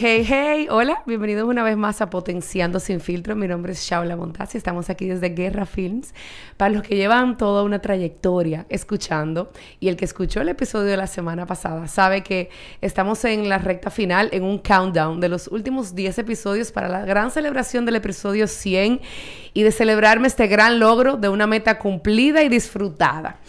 Hey, hey. Hola, bienvenidos una vez más a Potenciando Sin Filtro. Mi nombre es Shaula Montaz y estamos aquí desde Guerra Films. Para los que llevan toda una trayectoria escuchando y el que escuchó el episodio de la semana pasada sabe que estamos en la recta final, en un countdown de los últimos 10 episodios para la gran celebración del episodio 100 y de celebrarme este gran logro de una meta cumplida y disfrutada.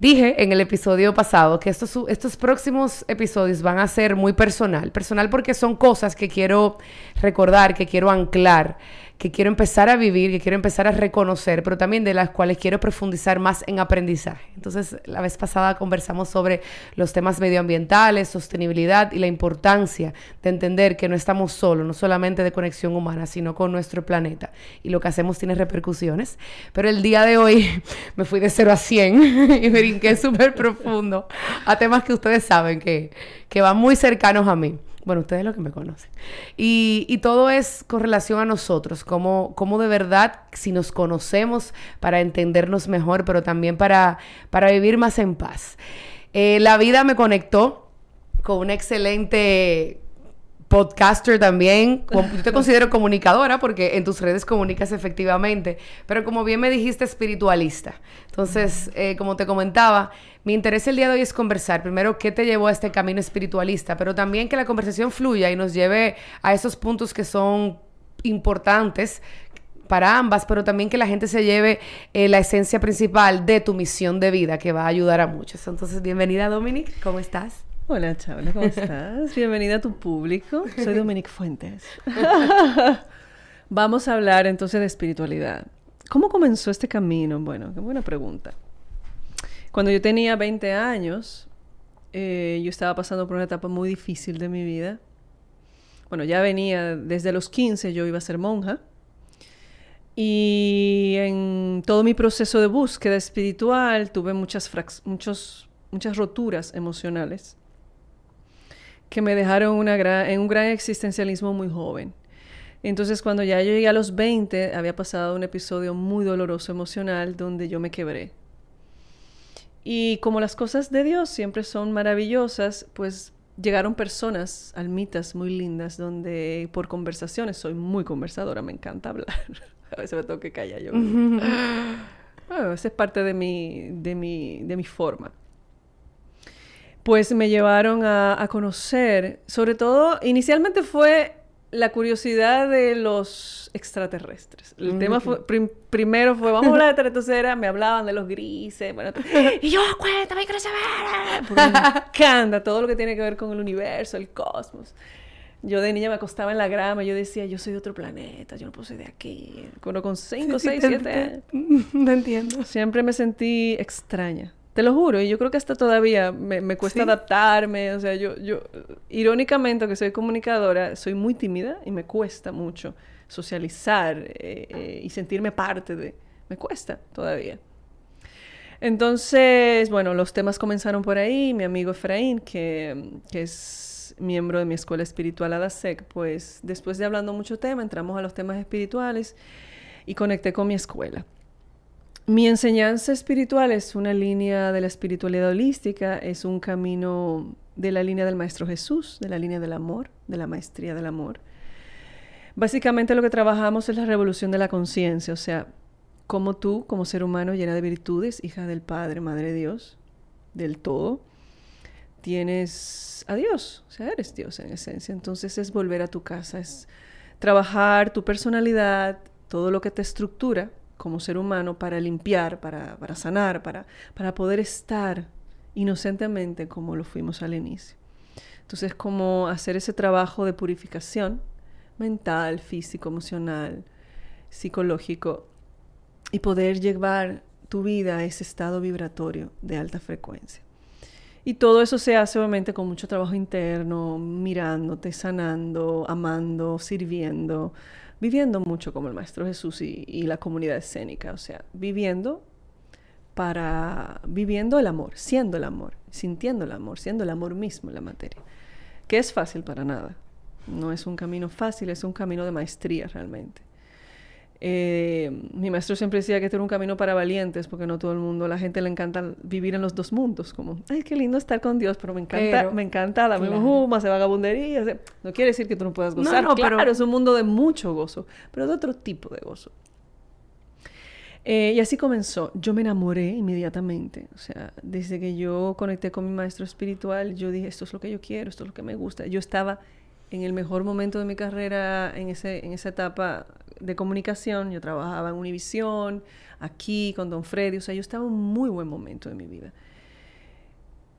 Dije en el episodio pasado que estos, estos próximos episodios van a ser muy personal. Personal porque son cosas que quiero recordar, que quiero anclar que quiero empezar a vivir, que quiero empezar a reconocer, pero también de las cuales quiero profundizar más en aprendizaje. Entonces, la vez pasada conversamos sobre los temas medioambientales, sostenibilidad y la importancia de entender que no estamos solos, no solamente de conexión humana, sino con nuestro planeta. Y lo que hacemos tiene repercusiones. Pero el día de hoy me fui de 0 a 100 y me brinqué súper profundo a temas que ustedes saben que, que van muy cercanos a mí. Bueno, ustedes lo que me conocen. Y, todo es con relación a nosotros, como, como de verdad, si nos conocemos para entendernos mejor, pero también para, para vivir más en paz. Eh, la vida me conectó con una excelente podcaster también. Yo te considero comunicadora porque en tus redes comunicas efectivamente, pero como bien me dijiste, espiritualista. Entonces, eh, como te comentaba, mi interés el día de hoy es conversar. Primero, qué te llevó a este camino espiritualista, pero también que la conversación fluya y nos lleve a esos puntos que son importantes para ambas, pero también que la gente se lleve eh, la esencia principal de tu misión de vida, que va a ayudar a muchos. Entonces, bienvenida, Dominic. ¿Cómo estás? Hola, Chabla, ¿cómo estás? Bienvenida a tu público. Soy Dominique Fuentes. Vamos a hablar entonces de espiritualidad. ¿Cómo comenzó este camino? Bueno, qué buena pregunta. Cuando yo tenía 20 años, eh, yo estaba pasando por una etapa muy difícil de mi vida. Bueno, ya venía desde los 15, yo iba a ser monja. Y en todo mi proceso de búsqueda espiritual tuve muchas, muchos, muchas roturas emocionales que me dejaron una en un gran existencialismo muy joven. Entonces, cuando ya yo llegué a los 20, había pasado un episodio muy doloroso emocional donde yo me quebré. Y como las cosas de Dios siempre son maravillosas, pues llegaron personas, almitas muy lindas, donde por conversaciones, soy muy conversadora, me encanta hablar. a veces me tengo que callar yo. bueno, esa es parte de mi, de mi, de mi forma pues me llevaron a, conocer, sobre todo, inicialmente fue la curiosidad de los extraterrestres. El mm, tema fue, primero fue, vamos a hablar de extraterrestres, me hablaban de los grises, bueno, y yo, cuéntame, quiero saber. me encanta todo lo que tiene que ver con el universo, el cosmos. Yo de niña me acostaba en la grama, yo decía, yo soy de otro planeta, yo no puedo ser de aquí. Cuando con 5, 6, 7 años. No entiendo. Siempre me sentí extraña. Te lo juro, y yo creo que hasta todavía me, cuesta adaptarme. O sea, yo, yo, irónicamente, aunque soy comunicadora, soy muy tímida y me cuesta mucho socializar eh, eh, y sentirme parte de. Me cuesta todavía. Entonces, bueno, los temas comenzaron por ahí. Mi amigo Efraín, que, que es miembro de mi escuela espiritual ADASEC, pues después de hablando mucho tema, entramos a los temas espirituales y conecté con mi escuela. Mi enseñanza espiritual es una línea de la espiritualidad holística, es un camino de la línea del Maestro Jesús, de la línea del amor, de la maestría del amor. Básicamente lo que trabajamos es la revolución de la conciencia, o sea, como tú, como ser humano llena de virtudes, hija del Padre, Madre de Dios, del todo, tienes a Dios, o sea, eres Dios en esencia. Entonces es volver a tu casa, es trabajar tu personalidad, todo lo que te estructura como ser humano para limpiar, para, sanar, para, para poder estar inocentemente como lo fuimos al inicio. Entonces, como hacer ese trabajo de purificación mental, físico, emocional, psicológico, y poder llevar tu vida a ese estado vibratorio de alta frecuencia. Y todo eso se hace obviamente con mucho trabajo interno, mirándote, sanando, amando, sirviendo, viviendo mucho como el Maestro Jesús y, la comunidad escénica, o sea, viviendo para, viviendo el amor, siendo el amor, sintiendo el amor, siendo el amor mismo en la materia, que es fácil para nada, no es un camino fácil, es un camino de maestría realmente. Eh, mi maestro siempre decía que este era un camino para valientes, porque no todo el mundo, a la gente le encanta vivir en los dos mundos, como, ay, qué lindo estar con Dios, pero me encanta, me encanta la misma huma, se vagabundería. no quiere decir que tú no puedas gozar, no, claro, pero... es un mundo de mucho gozo, pero de otro tipo de gozo. Eh, y así comenzó. Yo me enamoré inmediatamente. O sea, desde que yo conecté con mi maestro espiritual, yo dije, esto es lo que yo quiero, esto es lo que me gusta. Yo estaba en el mejor momento de mi carrera en, ese, en esa etapa de comunicación. Yo trabajaba en Univisión, aquí con Don Freddy. O sea, yo estaba en un muy buen momento de mi vida.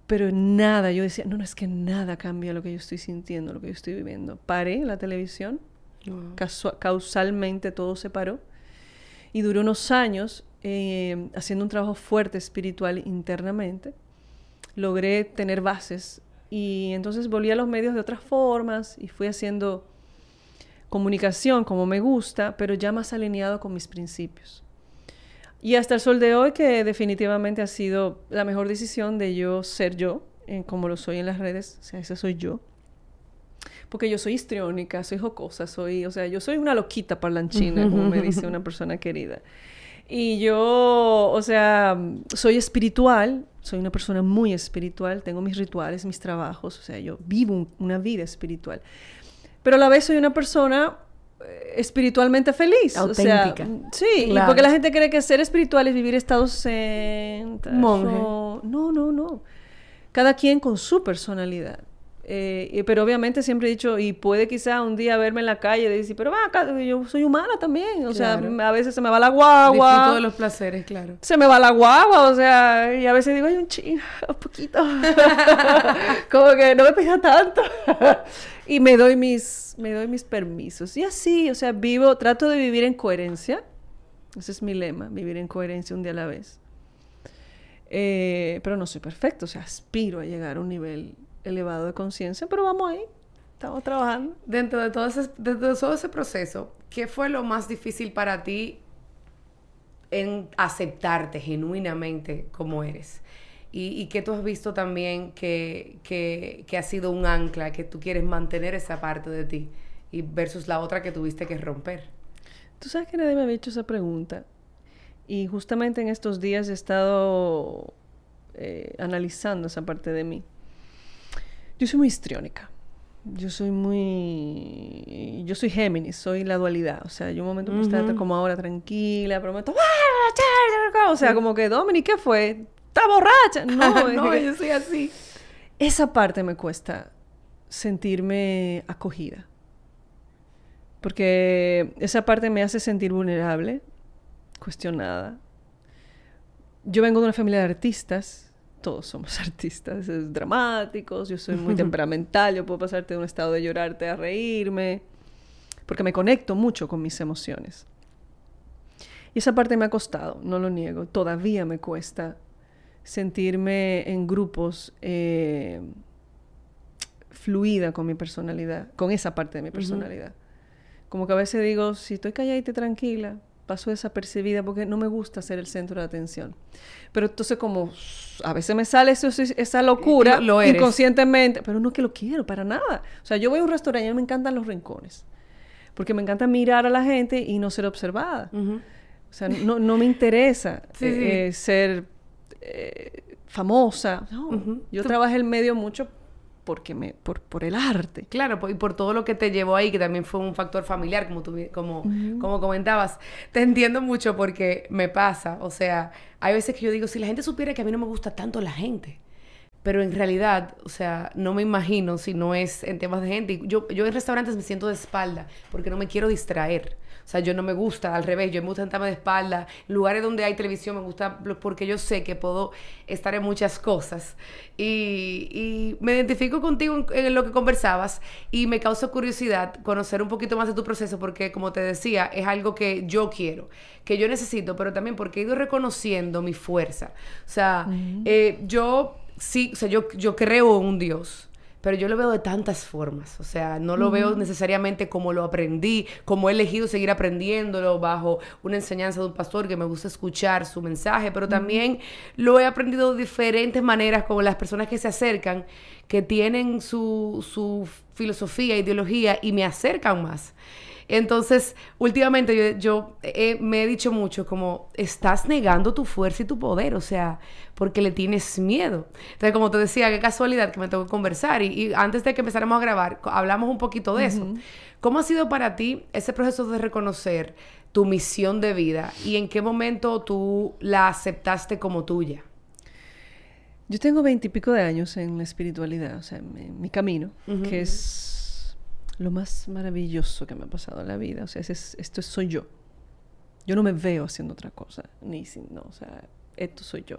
Pero nada, yo decía, no, no, es que nada cambia lo que yo estoy sintiendo, lo que yo estoy viviendo. Paré la televisión, causalmente todo se paró. Y duré unos años eh, haciendo un trabajo fuerte espiritual internamente. Logré tener bases y entonces volví a los medios de otras formas y fui haciendo comunicación como me gusta, pero ya más alineado con mis principios. Y hasta el sol de hoy, que definitivamente ha sido la mejor decisión de yo ser yo, como lo soy en las redes, o sea, esa soy yo. Porque yo soy histriónica, soy jocosa, soy, o sea, yo soy una loquita parlanchina, como me dice una persona querida. Y yo, o sea, soy espiritual, soy una persona muy espiritual, tengo mis rituales, mis trabajos, o sea, yo vivo una vida espiritual. Pero a la vez soy una persona eh, espiritualmente feliz. Auténtica. sí, porque la gente cree que ser espiritual es vivir estados en... Monje. No, no, no. Cada quien con su personalidad. Eh, pero obviamente siempre he dicho, y puede quizá un día verme en la calle y decir, pero va, yo soy humana también. O sea, a veces se me va la guagua. Disfruto de los placeres, claro. Se me va la guagua, o sea, y a veces digo, hay un chingo, un poquito. Como que no me pesa tanto. y me doy mis, me doy mis permisos. Y así, o sea, vivo, trato de vivir en coherencia. Ese es mi lema, vivir en coherencia un día a la vez. Eh, pero no soy perfecto, o sea, aspiro a llegar a un nivel elevado de conciencia, pero vamos ahí, estamos trabajando. Dentro de, todo ese, de todo ese proceso, ¿qué fue lo más difícil para ti en aceptarte genuinamente como eres? Y, que tú has visto también que, que, que, ha sido un ancla, que tú quieres mantener esa parte de ti, y versus la otra que tuviste que romper. Tú sabes que nadie me había hecho esa pregunta. Y justamente en estos días he estado eh, analizando esa parte de mí. Yo soy muy histriónica. Yo soy muy... Yo soy Géminis, soy la dualidad. O sea, yo un momento puedo estar como ahora tranquila, pero un momento... O sea, como que, Dominic, ¿qué fue? ¿Está borracha? No, no yo soy así. Esa parte me cuesta sentirme acogida. Porque esa parte me hace sentir vulnerable, cuestionada. Yo vengo de una familia de artistas todos somos artistas es dramáticos, yo soy muy temperamental, yo puedo pasarte de un estado de llorarte a reírme, porque me conecto mucho con mis emociones. Y esa parte me ha costado, no lo niego, todavía me cuesta sentirme en grupos eh, fluida con mi personalidad, con esa parte de mi personalidad. Como que a veces digo, si estoy calladita y tranquila, paso desapercibida porque no me gusta ser el centro de atención. Pero entonces como a veces me sale eso, esa locura lo, inconscientemente, pero no que lo quiero para nada. O sea, yo voy a un restaurante y me encantan los rincones. Porque me encanta mirar a la gente y no ser observada. O sea, no, no me interesa eh, ser eh, famosa. No, yo trabajé el medio mucho porque me, por, por el arte. Claro, y por todo lo que te llevó ahí, que también fue un factor familiar, como tú como, como comentabas. Te entiendo mucho porque me pasa, o sea, hay veces que yo digo, si la gente supiera que a mí no me gusta tanto la gente, pero en realidad, o sea, no me imagino si no es en temas de gente. Yo, yo en restaurantes me siento de espalda porque no me quiero distraer. O sea, yo no me gusta, al revés, yo me gusta sentarme de espalda. Lugares donde hay televisión me gusta porque yo sé que puedo estar en muchas cosas. Y, me identifico contigo en, lo que conversabas y me causa curiosidad conocer un poquito más de tu proceso porque, como te decía, es algo que yo quiero, que yo necesito, pero también porque he ido reconociendo mi fuerza. O sea, eh, yo sí, o sea, yo, yo creo en un Dios pero yo lo veo de tantas formas, o sea, no lo veo necesariamente como lo aprendí, como he elegido seguir aprendiéndolo bajo una enseñanza de un pastor que me gusta escuchar su mensaje, pero también lo he aprendido de diferentes maneras, como las personas que se acercan, que tienen su, su filosofía, ideología y me acercan más. Entonces, últimamente yo, me he dicho mucho como, estás negando tu fuerza y tu poder, o sea, porque le tienes miedo. Entonces, como te decía, qué casualidad que me tengo que conversar. Y, antes de que empezáramos a grabar, hablamos un poquito de eso. ¿Cómo ha sido para ti ese proceso de reconocer tu misión de vida y en qué momento tú la aceptaste como tuya? Yo tengo veintipico de años en la espiritualidad, o sea, en mi, camino, que es lo más maravilloso que me ha pasado en la vida. O sea, esto soy yo. Yo no me veo haciendo otra cosa, ni sin, no, o sea, esto soy yo.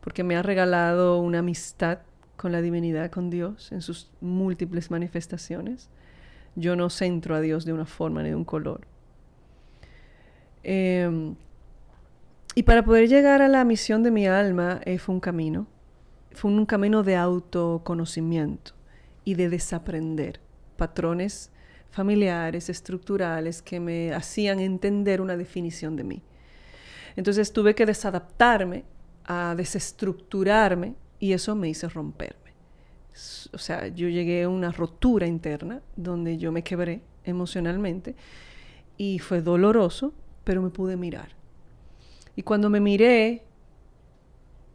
Porque me ha regalado una amistad con la divinidad, con Dios, en sus múltiples manifestaciones. Yo no centro a Dios de una forma ni de un color. Em, y para poder llegar a la misión de mi alma eh, fue un camino. Fue un camino de autoconocimiento y de desaprender patrones familiares, estructurales, que me hacían entender una definición de mí. Entonces tuve que desadaptarme, a desestructurarme, y eso me hizo romperme. O sea, yo llegué a una rotura interna donde yo me quebré emocionalmente y fue doloroso, pero me pude mirar. Y cuando me miré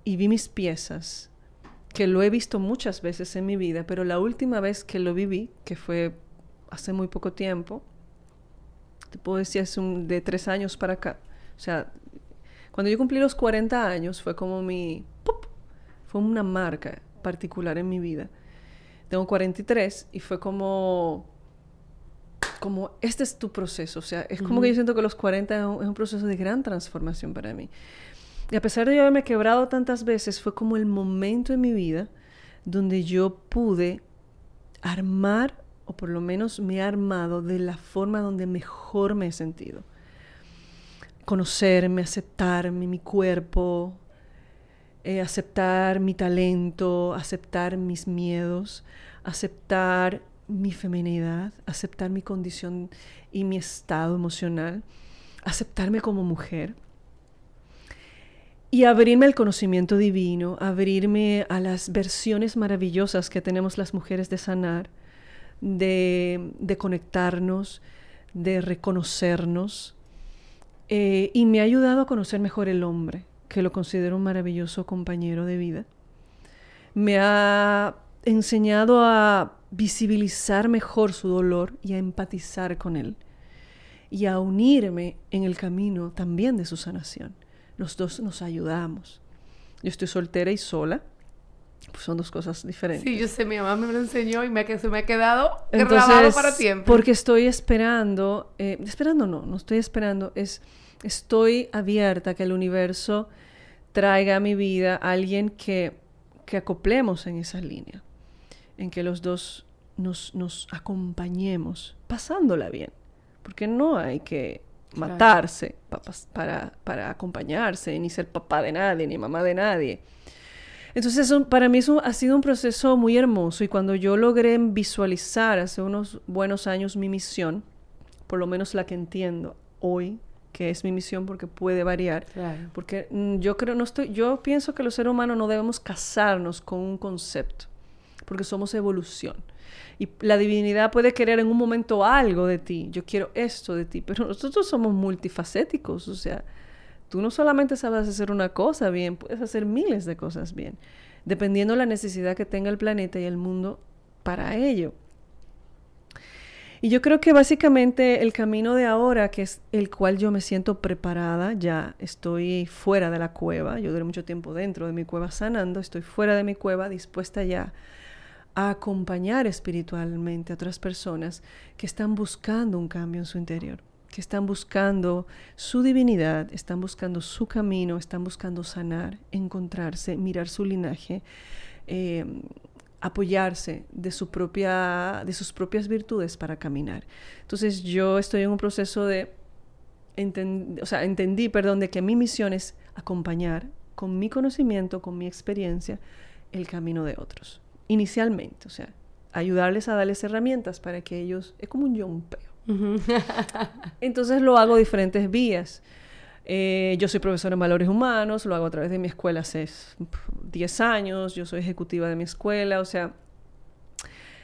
y vi mis piezas, que lo he visto muchas veces en mi vida, pero la última vez que lo viví, que fue hace muy poco tiempo, te puedo decir, es un, de tres años para acá. O sea, cuando yo cumplí los 40 años fue como mi... Fue una marca particular en mi vida. Tengo 43 y fue como como este es tu proceso. O sea, es como que yo siento que los 40 es un, proceso de gran transformación para mí. Y a pesar de yo haberme quebrado tantas veces, fue como el momento en mi vida donde yo pude armar, o por lo menos me he armado de la forma donde mejor me he sentido. Conocerme, aceptarme, mi cuerpo, eh, aceptar mi talento, aceptar mis miedos, aceptar mi feminidad, aceptar mi condición y mi estado emocional, aceptarme como mujer y abrirme al conocimiento divino, abrirme a las versiones maravillosas que tenemos las mujeres de sanar, de, conectarnos, de reconocernos. Eh, y me ha ayudado a conocer mejor el hombre, que lo considero un maravilloso compañero de vida. Me ha enseñado a visibilizar mejor su dolor y a empatizar con él y a unirme en el camino también de su sanación. Los dos nos ayudamos. Yo estoy soltera y sola. Pues son dos cosas diferentes. Sí, yo sé, mi mamá me lo enseñó y me, se me ha quedado grabado para siempre. Porque estoy esperando, eh, esperando no, no estoy esperando, es estoy abierta a que el universo traiga a mi vida a alguien que, que acoplemos en esa línea en que los dos nos, nos acompañemos pasándola bien. Porque no hay que matarse para, para, acompañarse, ni ser papá de nadie, ni mamá de nadie. Entonces, eso, para mí eso ha sido un proceso muy hermoso y cuando yo logré visualizar hace unos buenos años mi misión, por lo menos la que entiendo hoy, que es mi misión porque puede variar, porque mm, yo creo no estoy yo pienso que los seres humanos no debemos casarnos con un concepto porque somos evolución. Y la divinidad puede querer en un momento algo de ti, yo quiero esto de ti, pero nosotros somos multifacéticos, o sea, tú no solamente sabes hacer una cosa bien, puedes hacer miles de cosas bien, dependiendo de la necesidad que tenga el planeta y el mundo para ello. Y yo creo que básicamente el camino de ahora, que es el cual yo me siento preparada, ya estoy fuera de la cueva, yo duré mucho tiempo dentro de mi cueva sanando, estoy fuera de mi cueva, dispuesta ya a acompañar espiritualmente a otras personas que están buscando un cambio en su interior, que están buscando su divinidad, están buscando su camino, están buscando sanar, encontrarse, mirar su linaje, eh, apoyarse de, su propia, de sus propias virtudes para caminar. Entonces yo estoy en un proceso de, o sea, entendí, perdón, de que mi misión es acompañar con mi conocimiento, con mi experiencia, el camino de otros inicialmente, o sea, ayudarles a darles herramientas para que ellos, es como un yompeo. Entonces lo hago diferentes vías. Eh, yo soy profesora en valores humanos, lo hago a través de mi escuela hace 10 años, yo soy ejecutiva de mi escuela, o sea,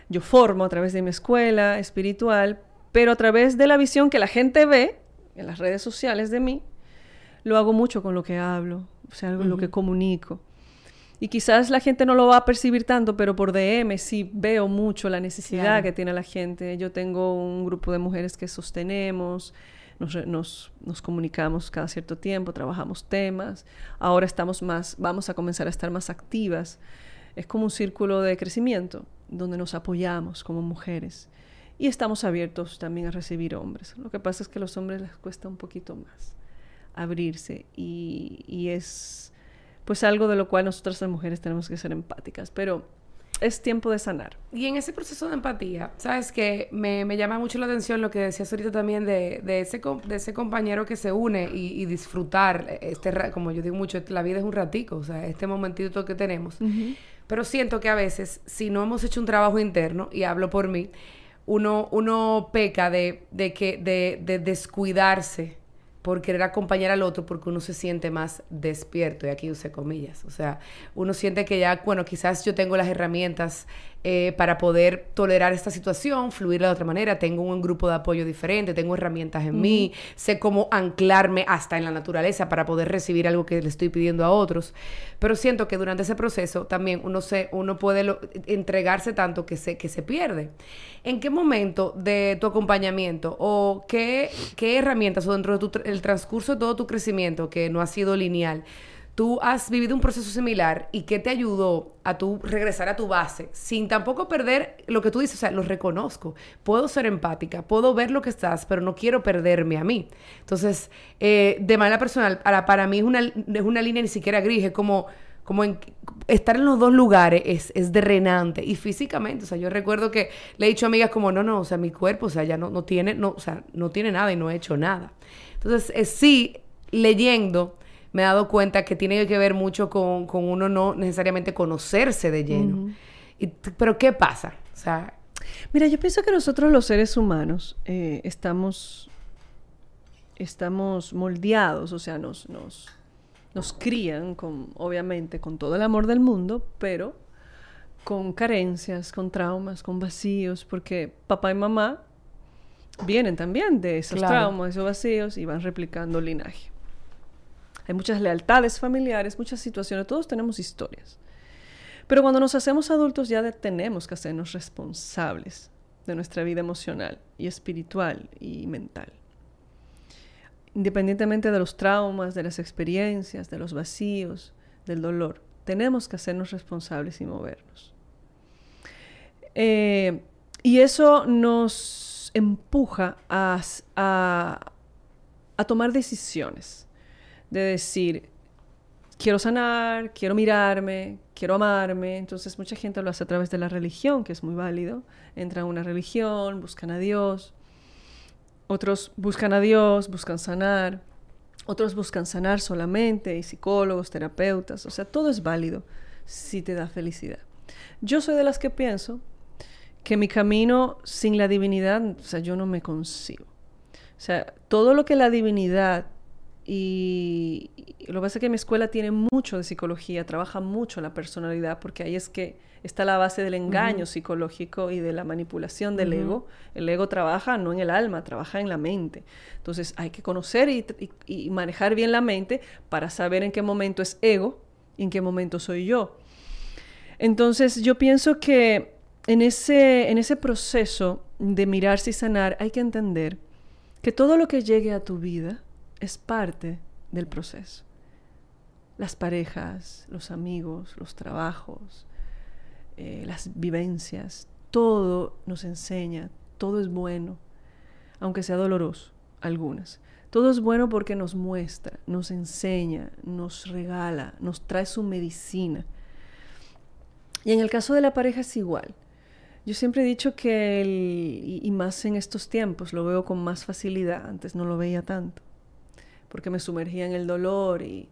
yo formo a través de mi escuela espiritual, pero a través de la visión que la gente ve en las redes sociales de mí, lo hago mucho con lo que hablo, o sea, con lo que comunico. Y quizás la gente no lo va a percibir tanto, pero por DM sí veo mucho la necesidad que tiene la gente. Yo tengo un grupo de mujeres que sostenemos, nos, nos, comunicamos cada cierto tiempo, trabajamos temas. Ahora estamos más, vamos a comenzar a estar más activas. Es como un círculo de crecimiento donde nos apoyamos como mujeres. Y estamos abiertos también a recibir hombres. Lo que pasa es que a los hombres les cuesta un poquito más abrirse y, y es pues algo de lo cual nosotras las mujeres tenemos que ser empáticas. Pero es tiempo de sanar. Y en ese proceso de empatía, sabes que me, llama mucho la atención lo que decías ahorita también de, ese, de ese compañero que se une y, disfrutar, este, como yo digo mucho, la vida es un ratico, o sea, este momentito que tenemos. Pero siento que a veces, si no hemos hecho un trabajo interno, y hablo por mí, uno, uno peca de, de, que, de, de descuidarse por querer acompañar al otro porque uno se siente más despierto, y aquí use comillas, o sea, uno siente que ya, bueno, quizás yo tengo las herramientas eh, para poder tolerar esta situación, fluir de otra manera, tengo un grupo de apoyo diferente, tengo herramientas en mí, sé cómo anclarme hasta en la naturaleza para poder recibir algo que le estoy pidiendo a otros, pero siento que durante ese proceso también uno, se, uno puede entregarse tanto que se, que se pierde. ¿En qué momento de tu acompañamiento o qué, qué herramientas o dentro del transcurso de todo tu crecimiento, que no ha sido lineal, tú has vivido un proceso similar y qué te ayudó a tu regresar a tu base sin tampoco perder lo que tú dices, o sea, lo reconozco, puedo ser empática, puedo ver lo que estás, pero no quiero perderme a mí. Entonces, eh, de manera personal, para, mí es una, es una línea ni siquiera gris, es como como estar en los dos lugares es, es drenante y físicamente, o sea, yo recuerdo que le he dicho a amigas como, no, no, o sea, mi cuerpo, o sea, ya no, no tiene, no, o sea, no tiene nada y no he hecho nada. Entonces, sí, leyendo, me he dado cuenta que tiene que ver mucho con, con uno no necesariamente conocerse de lleno. y, pero, ¿qué pasa? O sea... Mira, yo pienso que nosotros los seres humanos eh, estamos, estamos moldeados, o sea, nos, nos nos crían con, obviamente, con todo el amor del mundo, pero con carencias, con traumas, con vacíos, porque papá y mamá vienen también de esos traumas, esos vacíos y van replicando linaje. Hay muchas lealtades familiares, muchas situaciones, todos tenemos historias. Pero cuando nos hacemos adultos ya tenemos que hacernos responsables de nuestra vida emocional y espiritual y mental independientemente de los traumas, de las experiencias, de los vacíos, del dolor, tenemos que hacernos responsables y movernos. Eh, y eso nos empuja a, a, tomar decisiones, de decir, quiero sanar, quiero mirarme, quiero amarme. Entonces mucha gente lo hace a través de la religión, que es muy válido. Entran a una religión, buscan a Dios, otros buscan a Dios, buscan sanar. Otros buscan sanar solamente, y psicólogos, terapeutas, o sea, todo es válido si te da felicidad. Yo soy de las que pienso que mi camino sin la divinidad, o sea, yo no me consigo. O sea, todo lo que la divinidad y, lo que pasa es que mi escuela tiene mucho de psicología, trabaja mucho la personalidad, porque ahí es que está la base del engaño psicológico y de la manipulación del ego. El ego trabaja no en el alma, trabaja en la mente. Entonces hay que conocer y, manejar bien la mente para saber en qué momento es ego y en qué momento soy yo. Entonces yo pienso que en ese, en ese proceso de mirarse y sanar hay que entender que todo lo que llegue a tu vida, es parte del proceso. Las parejas, los amigos, los trabajos, eh, las vivencias, todo nos enseña, todo es bueno, aunque sea doloroso, algunas. Todo es bueno porque nos muestra, nos enseña, nos regala, nos trae su medicina. Y en el caso de la pareja es igual. Yo siempre he dicho que, y más en estos tiempos, lo veo con más facilidad, antes no lo veía tanto porque me sumergía en el dolor y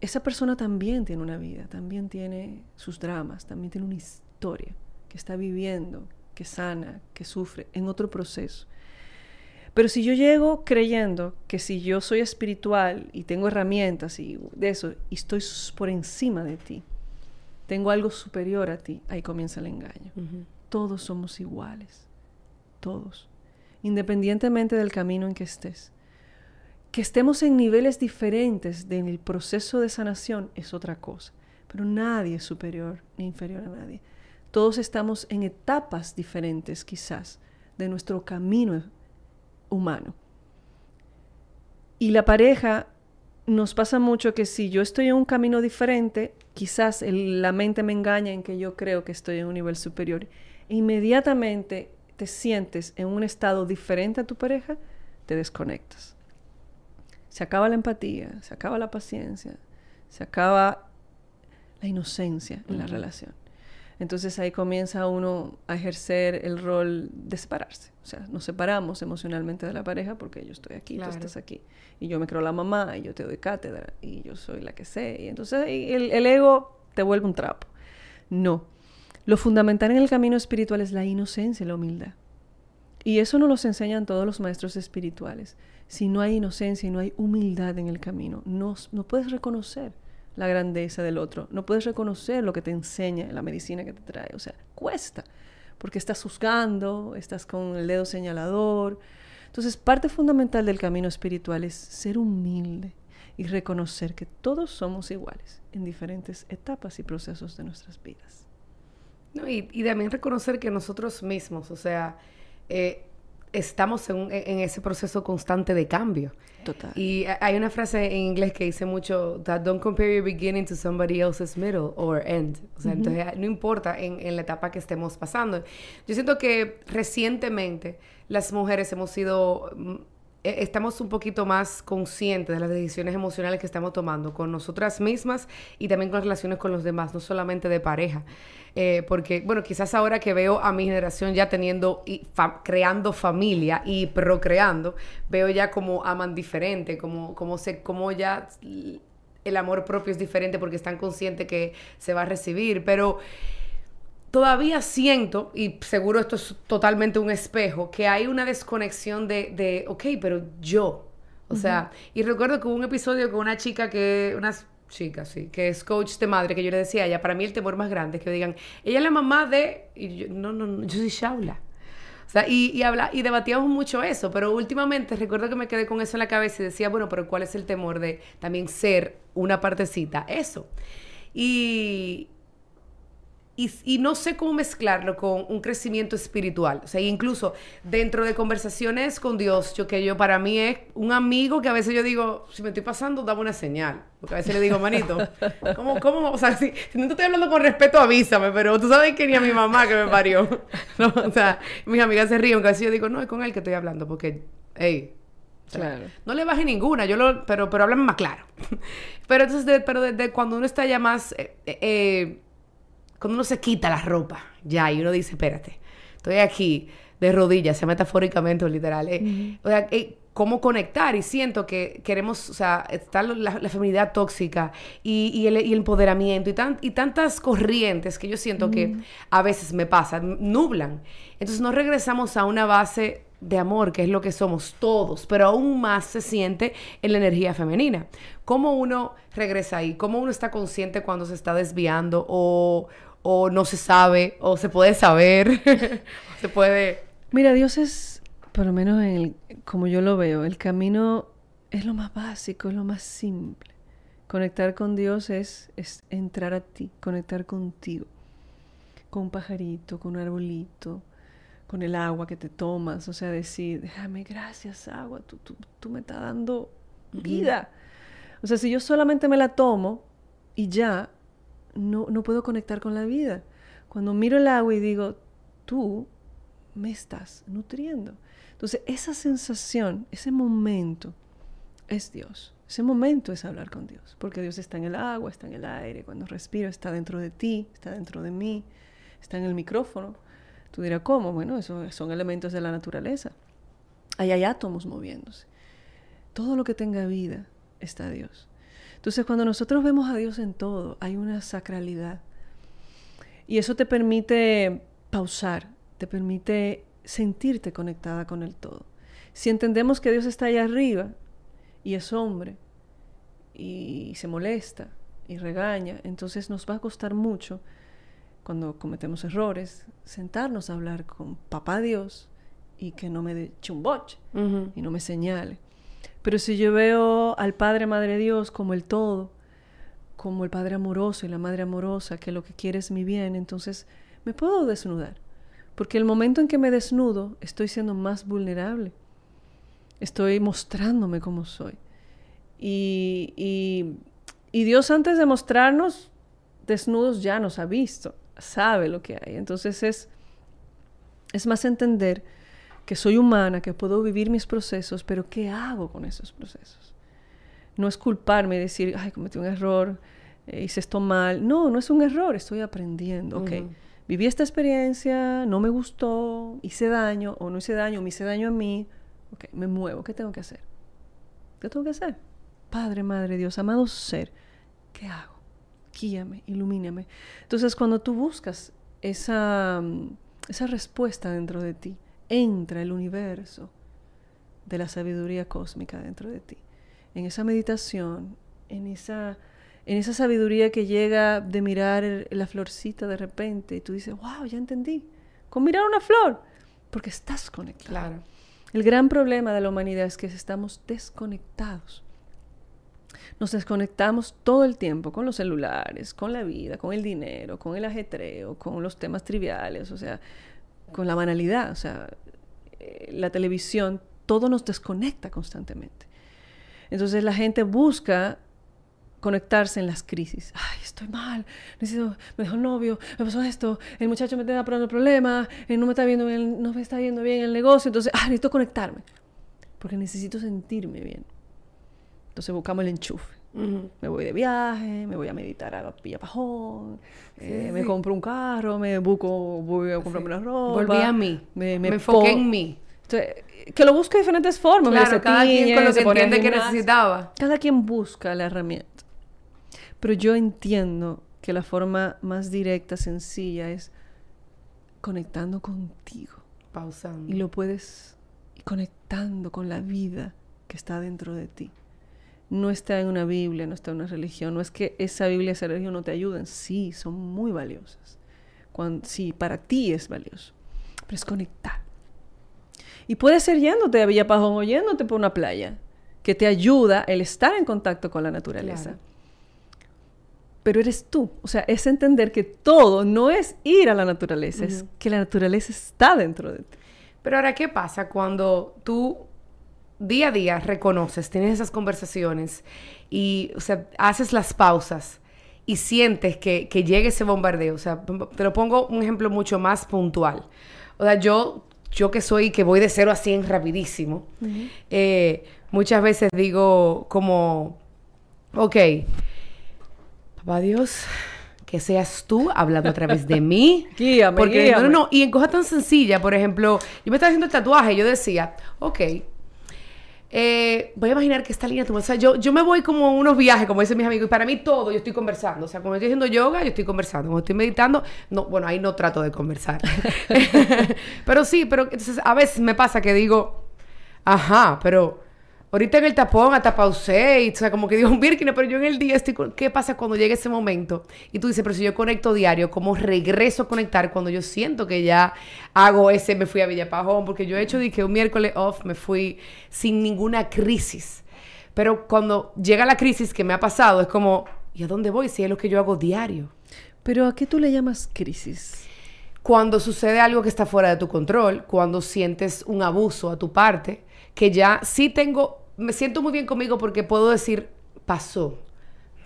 esa persona también tiene una vida, también tiene sus dramas, también tiene una historia que está viviendo, que sana, que sufre en otro proceso. Pero si yo llego creyendo que si yo soy espiritual y tengo herramientas y de eso, y estoy por encima de ti, tengo algo superior a ti, ahí comienza el engaño. Todos somos iguales, todos, independientemente del camino en que estés. Que estemos en niveles diferentes del proceso de sanación es otra cosa, pero nadie es superior ni inferior a nadie. Todos estamos en etapas diferentes quizás de nuestro camino humano. Y la pareja nos pasa mucho que si yo estoy en un camino diferente, quizás la mente me engaña en que yo creo que estoy en un nivel superior. Inmediatamente te sientes en un estado diferente a tu pareja, te desconectas. Se acaba la empatía, se acaba la paciencia, se acaba la inocencia en la relación. Entonces ahí comienza uno a ejercer el rol de separarse. O sea, nos separamos emocionalmente de la pareja porque yo estoy aquí, tú estás aquí. Y yo me creo la mamá y yo te doy cátedra y yo soy la que sé. Y entonces el, el ego te vuelve un trapo. No. Lo fundamental en el camino espiritual es la inocencia y la humildad. Y eso nos lo enseñan todos los maestros espirituales. Si no hay inocencia y no hay humildad en el camino, no, no puedes reconocer la grandeza del otro. No puedes reconocer lo que te enseña la medicina que te trae. O sea, cuesta, porque estás juzgando, estás con el dedo señalador. Entonces, parte fundamental del camino espiritual es ser humilde y reconocer que todos somos iguales en diferentes etapas y procesos de nuestras vidas. No, y, también reconocer que nosotros mismos, o sea, eh, estamos en, en, ese proceso constante de cambio. Total. Y hay una frase en inglés que dice mucho, that don't compare your beginning to somebody else's middle or end. O sea, entonces no importa en, en, la etapa que estemos pasando. Yo siento que recientemente las mujeres hemos sido mm, estamos un poquito más conscientes de las decisiones emocionales que estamos tomando con nosotras mismas y también con las relaciones con los demás, no solamente de pareja. Eh, porque, bueno, quizás ahora que veo a mi generación ya teniendo y creando familia y procreando, veo ya como aman diferente, como, como, como ya el amor propio es diferente porque están conscientes que se va a recibir, pero todavía siento, y seguro esto es totalmente un espejo, que hay una desconexión de, de ok, pero yo. O sea, y recuerdo que hubo un episodio con una chica que, unas chicas, sí, que es coach de madre, que yo le decía a ella, para mí el temor más grande es que digan, ella es la mamá de, y yo, no, no, no, yo soy Shaula. O sea, y, y, habla, y debatíamos mucho eso, pero últimamente recuerdo que me quedé con eso en la cabeza y decía, bueno, pero ¿cuál es el temor de también ser una partecita? Eso. Y, y, no sé cómo mezclarlo con un crecimiento espiritual. O sea, incluso dentro de conversaciones con Dios, yo que yo para mí es un amigo que a veces yo digo, si me estoy pasando, dame una señal. Porque a veces le digo, manito, ¿cómo, cómo? O sea, si, no te estoy hablando con respeto, avísame, pero tú sabes que ni a mi mamá que me parió. o sea, mis amigas se ríen, que yo digo, no, es con él que estoy hablando, porque, hey, Claro. No le baje ninguna, yo lo, pero, pero háblame más claro. pero entonces, pero desde cuando uno está ya más eh, eh, cuando uno se quita la ropa, ya, y uno dice, espérate, estoy aquí de rodillas, sea metafóricamente o literal. Eh, o sea, eh, cómo conectar y siento que queremos, o sea, está la, la feminidad tóxica y, el, empoderamiento y, tan, y tantas corrientes que yo siento que a veces me pasan, nublan. Entonces no regresamos a una base de amor, que es lo que somos todos, pero aún más se siente en la energía femenina. ¿Cómo uno regresa ahí? ¿Cómo uno está consciente cuando se está desviando o, o no se sabe, o se puede saber, se puede... Mira, Dios es, por lo menos en el, como yo lo veo, el camino es lo más básico, es lo más simple. Conectar con Dios es, es entrar a ti, conectar contigo, con un pajarito, con un arbolito, con el agua que te tomas, o sea, decir, déjame gracias agua, tú, tú, tú me estás dando vida. O sea, si yo solamente me la tomo y ya, no, no puedo conectar con la vida. Cuando miro el agua y digo, tú me estás nutriendo. Entonces, esa sensación, ese momento, es Dios. Ese momento es hablar con Dios, porque Dios está en el agua, está en el aire, cuando respiro está dentro de ti, está dentro de mí, está en el micrófono. Tú dirás, ¿cómo? Bueno, esos son elementos de la naturaleza. Ahí hay átomos moviéndose. Todo lo que tenga vida está Dios. Entonces, cuando nosotros vemos a Dios en todo, hay una sacralidad. Y eso te permite pausar, te permite sentirte conectada con el todo. Si entendemos que Dios está allá arriba y es hombre y se molesta y regaña. Entonces nos va a costar mucho, cuando cometemos errores, sentarnos a hablar con papá Dios y que no me eche un boche y no me señale. Pero si yo veo al Padre, Madre Dios como el todo, como el Padre amoroso y la Madre amorosa, que lo que quiere es mi bien, entonces me puedo desnudar. Porque el momento en que me desnudo, estoy siendo más vulnerable. Estoy mostrándome como soy. Y, y, y Dios antes de mostrarnos desnudos ya nos ha visto, sabe lo que hay. Entonces es, es más entender que soy humana, que puedo vivir mis procesos, pero ¿qué hago con esos procesos? No es culparme y decir, ay, cometí un error, eh, hice esto mal. No, no es un error, estoy aprendiendo. Ok, viví esta experiencia, no me gustó, hice daño, o no hice daño, me hice daño a mí. Ok, me muevo, ¿qué tengo que hacer? ¿Qué tengo que hacer? Padre, Madre, Dios, amado ser, ¿qué hago? Guíame, ilumíname. Entonces, cuando tú buscas esa, esa respuesta dentro de ti, entra el universo de la sabiduría cósmica dentro de ti. En esa meditación, en esa, en esa sabiduría que llega de mirar la florcita de repente y tú dices, wow, ya entendí. Con mirar una flor, porque estás conectado. Claro. El gran problema de la humanidad es que estamos desconectados. Nos desconectamos todo el tiempo con los celulares, con la vida, con el dinero, con el ajetreo, con los temas triviales, o sea, con la banalidad, o sea, la televisión, todo nos desconecta constantemente. Entonces la gente busca conectarse en las crisis. Ay, estoy mal, necesito, me dejó el novio, me pasó esto, el muchacho me está dando problemas, no me está viendo bien, no me está viendo bien el negocio, entonces, ah, necesito conectarme, porque necesito sentirme bien. Entonces buscamos el enchufe. Me voy de viaje, me voy a meditar a Villa Pajón, eh, me compro un carro, me busco, voy a comprarme una ropa. Volví a mí. Me, enfoqué en mí. que lo busque de diferentes formas. Claro, cada quien con lo que entiende que necesitaba. Cada quien busca la herramienta. Pero yo entiendo que la forma más directa, sencilla, es conectando contigo. Pausando. Y lo puedes conectando con la vida que está dentro de ti. No está en una Biblia, no está en una religión. No es que esa Biblia esa religión no te ayuden. Sí, son muy valiosas. Cuando, sí, para ti es valioso. Pero es conectar. Y puede ser yéndote a Villapajón o yéndote por una playa, que te ayuda el estar en contacto con la naturaleza pero eres tú. O sea, es entender que todo no es ir a la naturaleza, es que la naturaleza está dentro de ti. Pero ahora, ¿qué pasa cuando tú día a día reconoces, tienes esas conversaciones y, o sea, haces las pausas y sientes que, que llega ese bombardeo? O sea, te lo pongo un ejemplo mucho más puntual. O sea, yo, yo que soy, que voy de cero a cien rapidísimo, eh, muchas veces digo como, ok, Papá Dios, que seas tú hablando a través de mí. guíame, Porque, No, no, no. Y en cosas tan sencillas, por ejemplo, yo me estaba haciendo el tatuaje y yo decía, ok, eh, voy a imaginar que esta línea, o sea, yo, yo me voy como unos viajes, como dicen mis amigos, y para mí todo, yo estoy conversando. O sea, cuando estoy haciendo yoga, yo estoy conversando. Cuando estoy meditando, no, bueno, ahí no trato de conversar. pero sí, pero entonces a veces me pasa que digo, ajá, pero Ahorita en el tapón hasta pausé y, o sea, como que digo un Birkin, pero yo en el día estoy... ¿Qué pasa cuando llega ese momento? Y tú dices, pero si yo conecto diario, ¿cómo regreso a conectar cuando yo siento que ya hago ese, me fui a Villapajón? Porque yo he hecho, dije, un miércoles off, me fui sin ninguna crisis. Pero cuando llega la crisis que me ha pasado, es como, ¿y a dónde voy si es lo que yo hago diario? Pero ¿a qué tú le llamas crisis? Cuando sucede algo que está fuera de tu control, cuando sientes un abuso a tu parte, que ya sí tengo me siento muy bien conmigo porque puedo decir, pasó.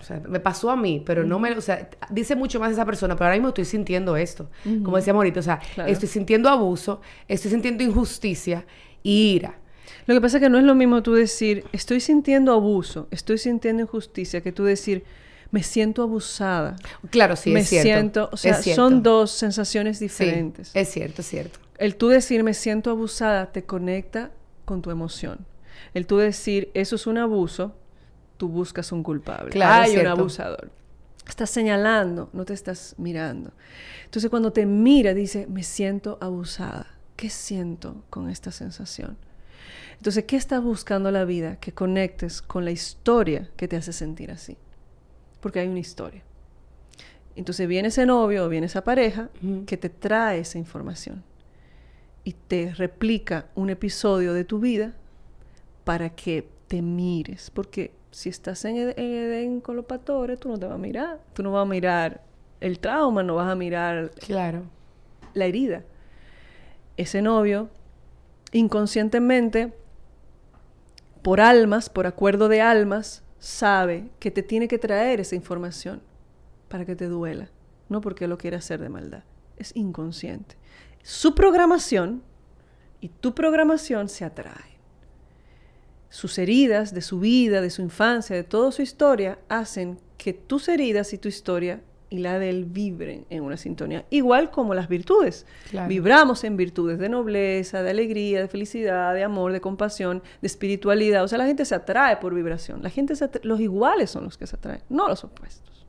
O sea, me pasó a mí, pero no me... O sea, dice mucho más esa persona, pero ahora mismo estoy sintiendo esto. Como decía Morito, o sea, estoy sintiendo abuso, estoy sintiendo injusticia y ira. Lo que pasa es que no es lo mismo tú decir, estoy sintiendo abuso, estoy sintiendo injusticia, que tú decir, me siento abusada. Claro, sí, me es cierto. siento, o sea, son dos sensaciones diferentes. es cierto, es cierto. El tú decir me siento abusada te conecta con tu emoción. El tú decir, eso es un abuso, tú buscas un culpable. Claro, Hay un abusador. Estás señalando, no te estás mirando. Entonces cuando te mira, dice, me siento abusada. ¿Qué siento con esta sensación? Entonces, ¿qué está buscando la vida? Que conectes con la historia que te hace sentir así. porque hay una historia. Entonces viene ese novio o viene esa pareja que te trae esa información y te replica un episodio de tu vida para que te mires. Porque si estás en Ed- en Edén con los pastores, tú no te vas a mirar. Tú no vas a mirar el trauma, no vas a mirar Claro. la herida. Ese novio, inconscientemente, por almas, por acuerdo de almas, sabe que te tiene que traer esa información para que te duela, no porque lo quiere hacer de maldad. Es inconsciente. Su programación y tu programación se atraen. Sus heridas de su vida, de su infancia, de toda su historia, hacen que tus heridas y tu historia y la de él vibren en una sintonía. Igual como las virtudes. Claro. Vibramos en virtudes de nobleza, de alegría, de felicidad, de amor, de compasión, de espiritualidad. O sea, la gente se atrae por vibración. La gente se los iguales son los que se atraen, no los opuestos.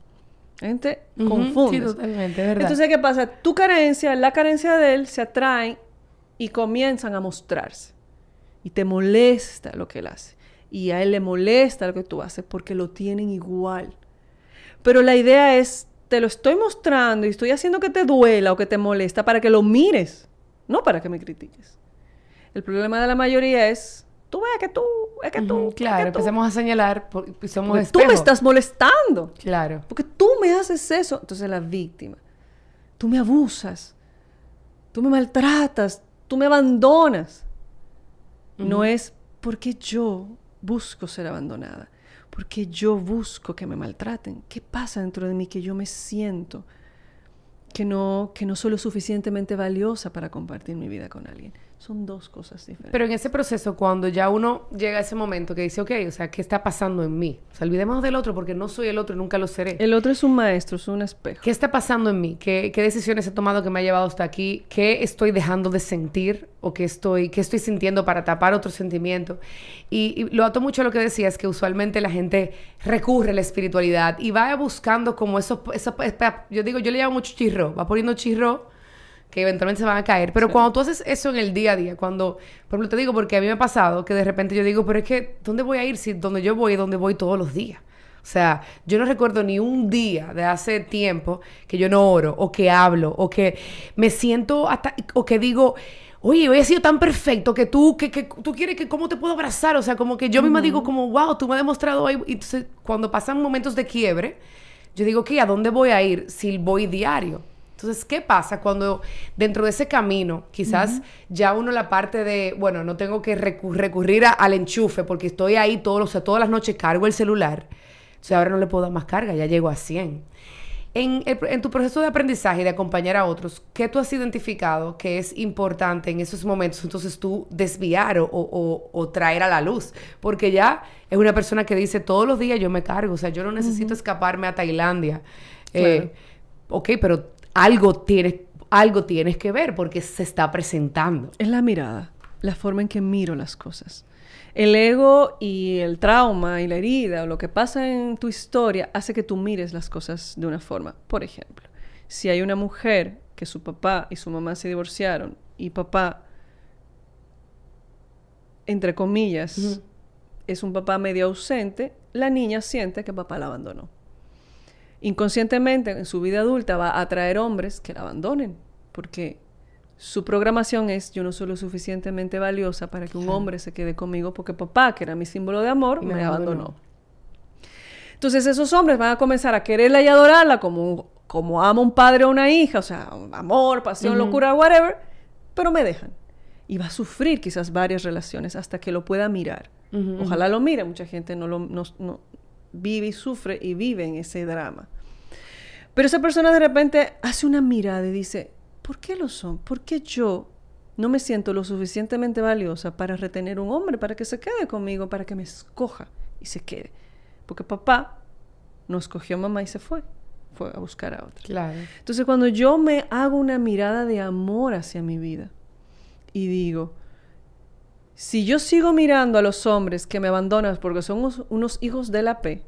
La gente Ujú, confunde. Sí, totalmente, verdad. Entonces, ¿qué pasa? Tu carencia, la carencia de él, se atraen y comienzan a mostrarse. Y te molesta lo que él hace. Y a él le molesta lo que tú haces porque lo tienen igual. Pero la idea es, te lo estoy mostrando y estoy haciendo que te duela o que te molesta para que lo mires, no para que me critiques. El problema de la mayoría es, tú ves que tú, es que tú, es claro, que tú. empezamos a señalar por- y somos Porque tú me estás molestando. Claro. Porque tú me haces eso. Entonces la víctima. Tú me abusas. Tú me maltratas. Tú me abandonas. No es porque yo busco ser abandonada. Porque yo busco que me maltraten. ¿Qué pasa dentro de mí que yo me siento que no, que no soy lo suficientemente valiosa para compartir mi vida con alguien? Son dos cosas diferentes. Pero en ese proceso, cuando ya uno llega a ese momento que dice, ok, o sea, ¿qué está pasando en mí? O sea, olvidémonos del otro porque no soy el otro y nunca lo seré. El otro es un maestro, es un espejo. ¿Qué está pasando en mí? ¿Qué, qué decisiones he tomado que me ha llevado hasta aquí? ¿Qué estoy dejando de sentir o qué estoy, qué estoy sintiendo para tapar otro sentimiento? Y, y lo ato mucho a lo que decías, que usualmente la gente recurre a la espiritualidad y va buscando como eso, eso yo digo, yo le llamo mucho chirro, va poniendo chirro que eventualmente se van a caer. Pero cuando tú haces eso en el día a día, cuando, por ejemplo, te digo, porque a mí me ha pasado que de repente yo digo, pero es que, ¿dónde voy a ir si donde yo voy es donde voy todos los días? O sea, yo no recuerdo ni un día de hace tiempo que yo no oro, o que hablo, o que me siento hasta, o que digo, oye, hoy he sido tan perfecto que tú, que, que tú quieres que, ¿cómo te puedo abrazar? O sea, como que yo misma digo como, wow, tú me has demostrado hoy. Y entonces, cuando pasan momentos de quiebre, yo digo, ¿qué? ¿A dónde voy a ir si voy diario? Entonces, ¿qué pasa cuando dentro de ese camino, quizás ya uno la parte de, bueno, no tengo que recu- recurrir a- al enchufe porque estoy ahí todos, o sea, todas las noches cargo el celular. O sea, ahora no le puedo dar más carga, ya llego a 100. En, el- en tu proceso de aprendizaje y de acompañar a otros, ¿qué tú has identificado que es importante en esos momentos? Entonces tú desviar o, o- o traer a la luz. Porque ya es una persona que dice todos los días yo me cargo. O sea, yo no necesito escaparme a Tailandia. Eh, ok, pero algo tienes, algo tienes que ver porque se está presentando. Es la mirada, la forma en que miro las cosas. El ego y el trauma y la herida o lo que pasa en tu historia hace que tú mires las cosas de una forma. Por ejemplo, si hay una mujer que su papá y su mamá se divorciaron y papá, entre comillas, es un papá medio ausente, la niña siente que papá la abandonó. Inconscientemente en su vida adulta va a atraer hombres que la abandonen, porque su programación es yo no soy lo suficientemente valiosa para que un hombre se quede conmigo porque papá, que era mi símbolo de amor, me, me abandonó. abandonó. Entonces esos hombres van a comenzar a quererla y adorarla como, como ama un padre o una hija, o sea, amor, pasión, locura, whatever, pero me dejan. Y va a sufrir quizás varias relaciones hasta que lo pueda mirar. Ojalá lo mire, mucha gente no lo no- no- vive y sufre y vive en ese drama. Pero esa persona de repente hace una mirada y dice, ¿por qué lo son? ¿Por qué yo no me siento lo suficientemente valiosa para retener un hombre, para que se quede conmigo, para que me escoja y se quede? Porque papá no escogió a mamá y se fue, fue a buscar a otra. Claro. Entonces cuando yo me hago una mirada de amor hacia mi vida y digo, si yo sigo mirando a los hombres que me abandonan porque son unos, unos hijos de la P,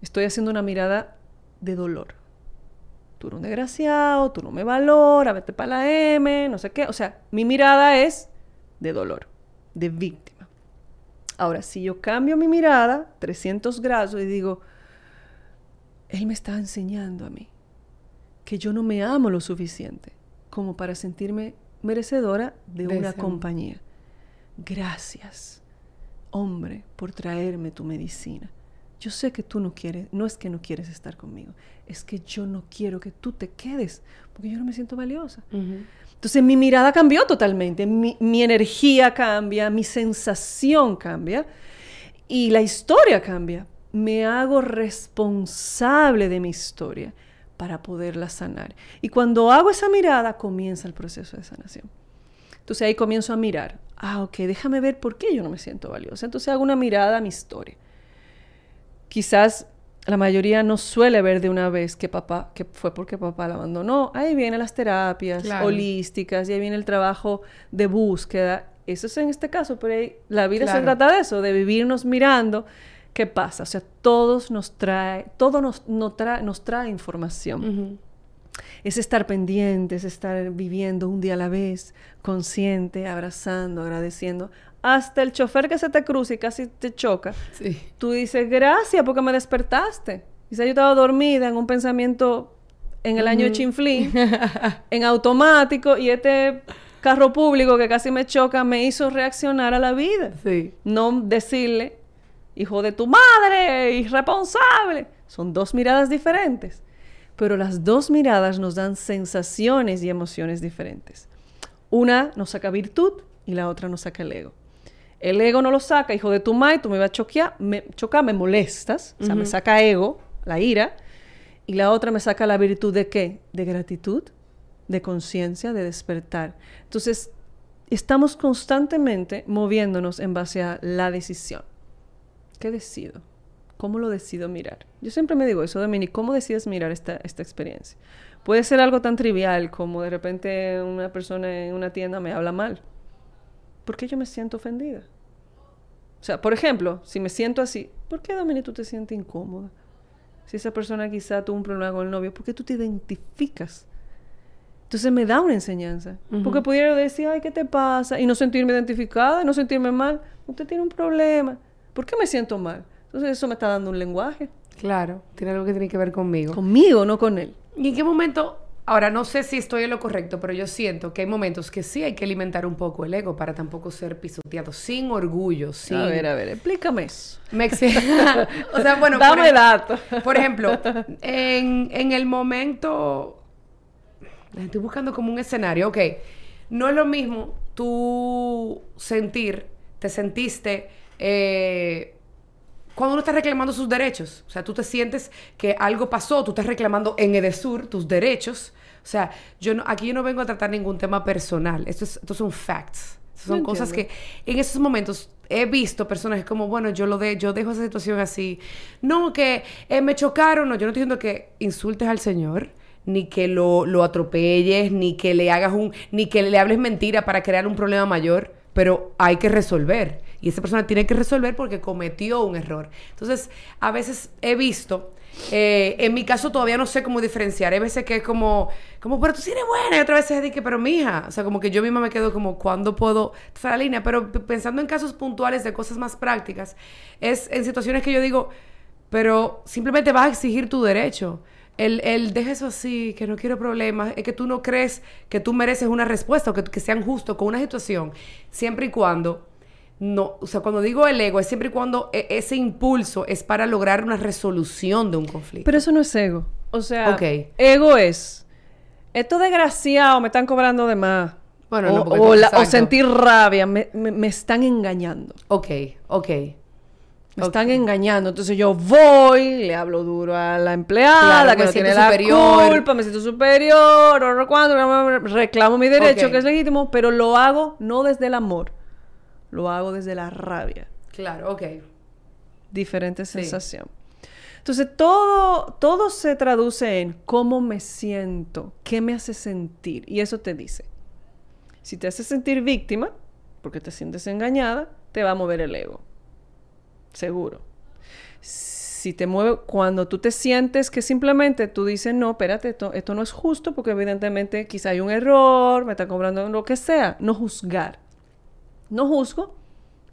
estoy haciendo una mirada de dolor. Tú eres un desgraciado, tú no me valoras, vete para la M, no sé qué. O sea, mi mirada es de dolor, de víctima. Ahora, si yo cambio mi mirada 300 grados y digo, Él me está enseñando a mí que yo no me amo lo suficiente como para sentirme merecedora de, De una ese- compañía. Gracias, hombre, por traerme tu medicina. Yo sé que tú no quieres, no es que no quieres estar conmigo, es que yo no quiero que tú te quedes, porque yo no me siento valiosa. Ujú. Entonces mi mirada cambió totalmente, mi, mi energía cambia, mi sensación cambia y la historia cambia. Me hago responsable de mi historia para poderla sanar. Y cuando hago esa mirada, comienza el proceso de sanación. Entonces ahí comienzo a mirar, ah, ok, déjame ver por qué yo no me siento valiosa. Entonces hago una mirada a mi historia. Quizás la mayoría no suele ver de una vez que papá, que fue porque papá la abandonó. Ahí vienen las terapias Claro. holísticas, y ahí viene el trabajo de búsqueda. Eso es en este caso, pero ahí la vida se trata de eso, de vivirnos mirando qué pasa. O sea, todos nos trae, todo nos, trae, nos trae información. Es estar pendiente, es estar viviendo un día a la vez, consciente, abrazando, agradeciendo. Hasta el chofer que se te cruza y casi te choca, Sí. tú dices, gracias porque me despertaste. Quizás yo estaba dormida en un pensamiento en el año de chinflín, en automático, y este carro público que casi me choca me hizo reaccionar a la vida. Sí. No decirle, hijo de tu madre, irresponsable. Son dos miradas diferentes. Pero las dos miradas nos dan sensaciones y emociones diferentes. Una nos saca virtud y la otra nos saca el ego. El ego no lo saca, hijo de tu madre, tú me vas a choquear, me, chocar, me molestas, o sea, me saca ego, la ira, y la otra me saca la virtud de qué? De gratitud, de conciencia, de despertar. Entonces, estamos constantemente moviéndonos en base a la decisión. ¿Qué decido? ¿Cómo lo decido mirar? Yo siempre me digo eso, Dominic, ¿cómo decides mirar esta, esta experiencia? Puede ser algo tan trivial como de repente una persona en una tienda me habla mal. ¿Por qué yo me siento ofendida? O sea, por ejemplo, si me siento así, ¿por qué, Dominic, tú te sientes incómoda? Si esa persona quizá tuvo un problema con el novio, ¿por qué tú te identificas? Entonces me da una enseñanza. Porque pudiera decir, ay, ¿qué te pasa? Y no sentirme identificada, no sentirme mal. Usted tiene un problema. ¿Por qué me siento mal? Entonces eso me está dando un lenguaje. Claro. Tiene algo que tiene que ver conmigo. Conmigo, no con él. ¿Y en qué momento? Ahora, no sé si estoy en lo correcto, pero yo siento que hay momentos que sí hay que alimentar un poco el ego para tampoco ser pisoteado, sin orgullo, sin... A ver, a ver, explícame eso. Me o sea, bueno, Dame por, datos. por ejemplo, en, en el momento... Estoy buscando como un escenario, ok. No es lo mismo tú sentir, te sentiste... eh, cuando uno está reclamando sus derechos, o sea, tú te sientes que algo pasó, tú estás reclamando en Edesur tus derechos. O sea, yo no, aquí yo no vengo a tratar ningún tema personal. Esto, es, esto son facts. Son cosas entiendo. que en esos momentos he visto personas que como, bueno, yo lo de, yo dejo esa situación así. No, que eh, me chocaron. No, yo no estoy diciendo que insultes al Señor, ni que lo, lo atropelles, ni que le hagas un, ni que le hables mentira para crear un problema mayor. Pero hay que resolver. Y esa persona tiene que resolver porque cometió un error. Entonces, a veces he visto, eh, en mi caso todavía no sé cómo diferenciar. Hay veces que es como, como, pero tú sí eres buena. Y otras veces es de que, pero mija. O sea, como que yo misma me quedo como, ¿cuándo puedo trazar la línea? Pero pensando en casos puntuales de cosas más prácticas, es en situaciones que yo digo, pero simplemente vas a exigir tu derecho. El, el deja eso así, que no quiero problemas, es que tú no crees que tú mereces una respuesta o que, que sean justos con una situación, siempre y cuando no, o sea, cuando digo el ego, es siempre y cuando e- ese impulso es para lograr una resolución de un conflicto. Pero eso no es ego. O sea, ego es, estos desgraciados me están cobrando de más. Bueno, o, no, o la- o sentir rabia, me, me- me están engañando. ok, ok. Me están engañando. Entonces yo voy, le hablo duro a la empleada, Claro, que me tiene siento la superior. culpa, me siento superior, o cuando reclamo mi derecho, que es legítimo, pero lo hago no desde el amor, lo hago desde la rabia. Claro, ok. Diferente Sí. sensación. Entonces todo, todo se traduce en cómo me siento, qué me hace sentir, y eso te dice. Si te hace sentir víctima, porque te sientes engañada, te va a mover el ego. Seguro. Si te mueve cuando tú te sientes que simplemente tú dices, no, espérate, esto, esto no es justo porque evidentemente quizá hay un error, me está cobrando lo que sea. No juzgar. No juzgo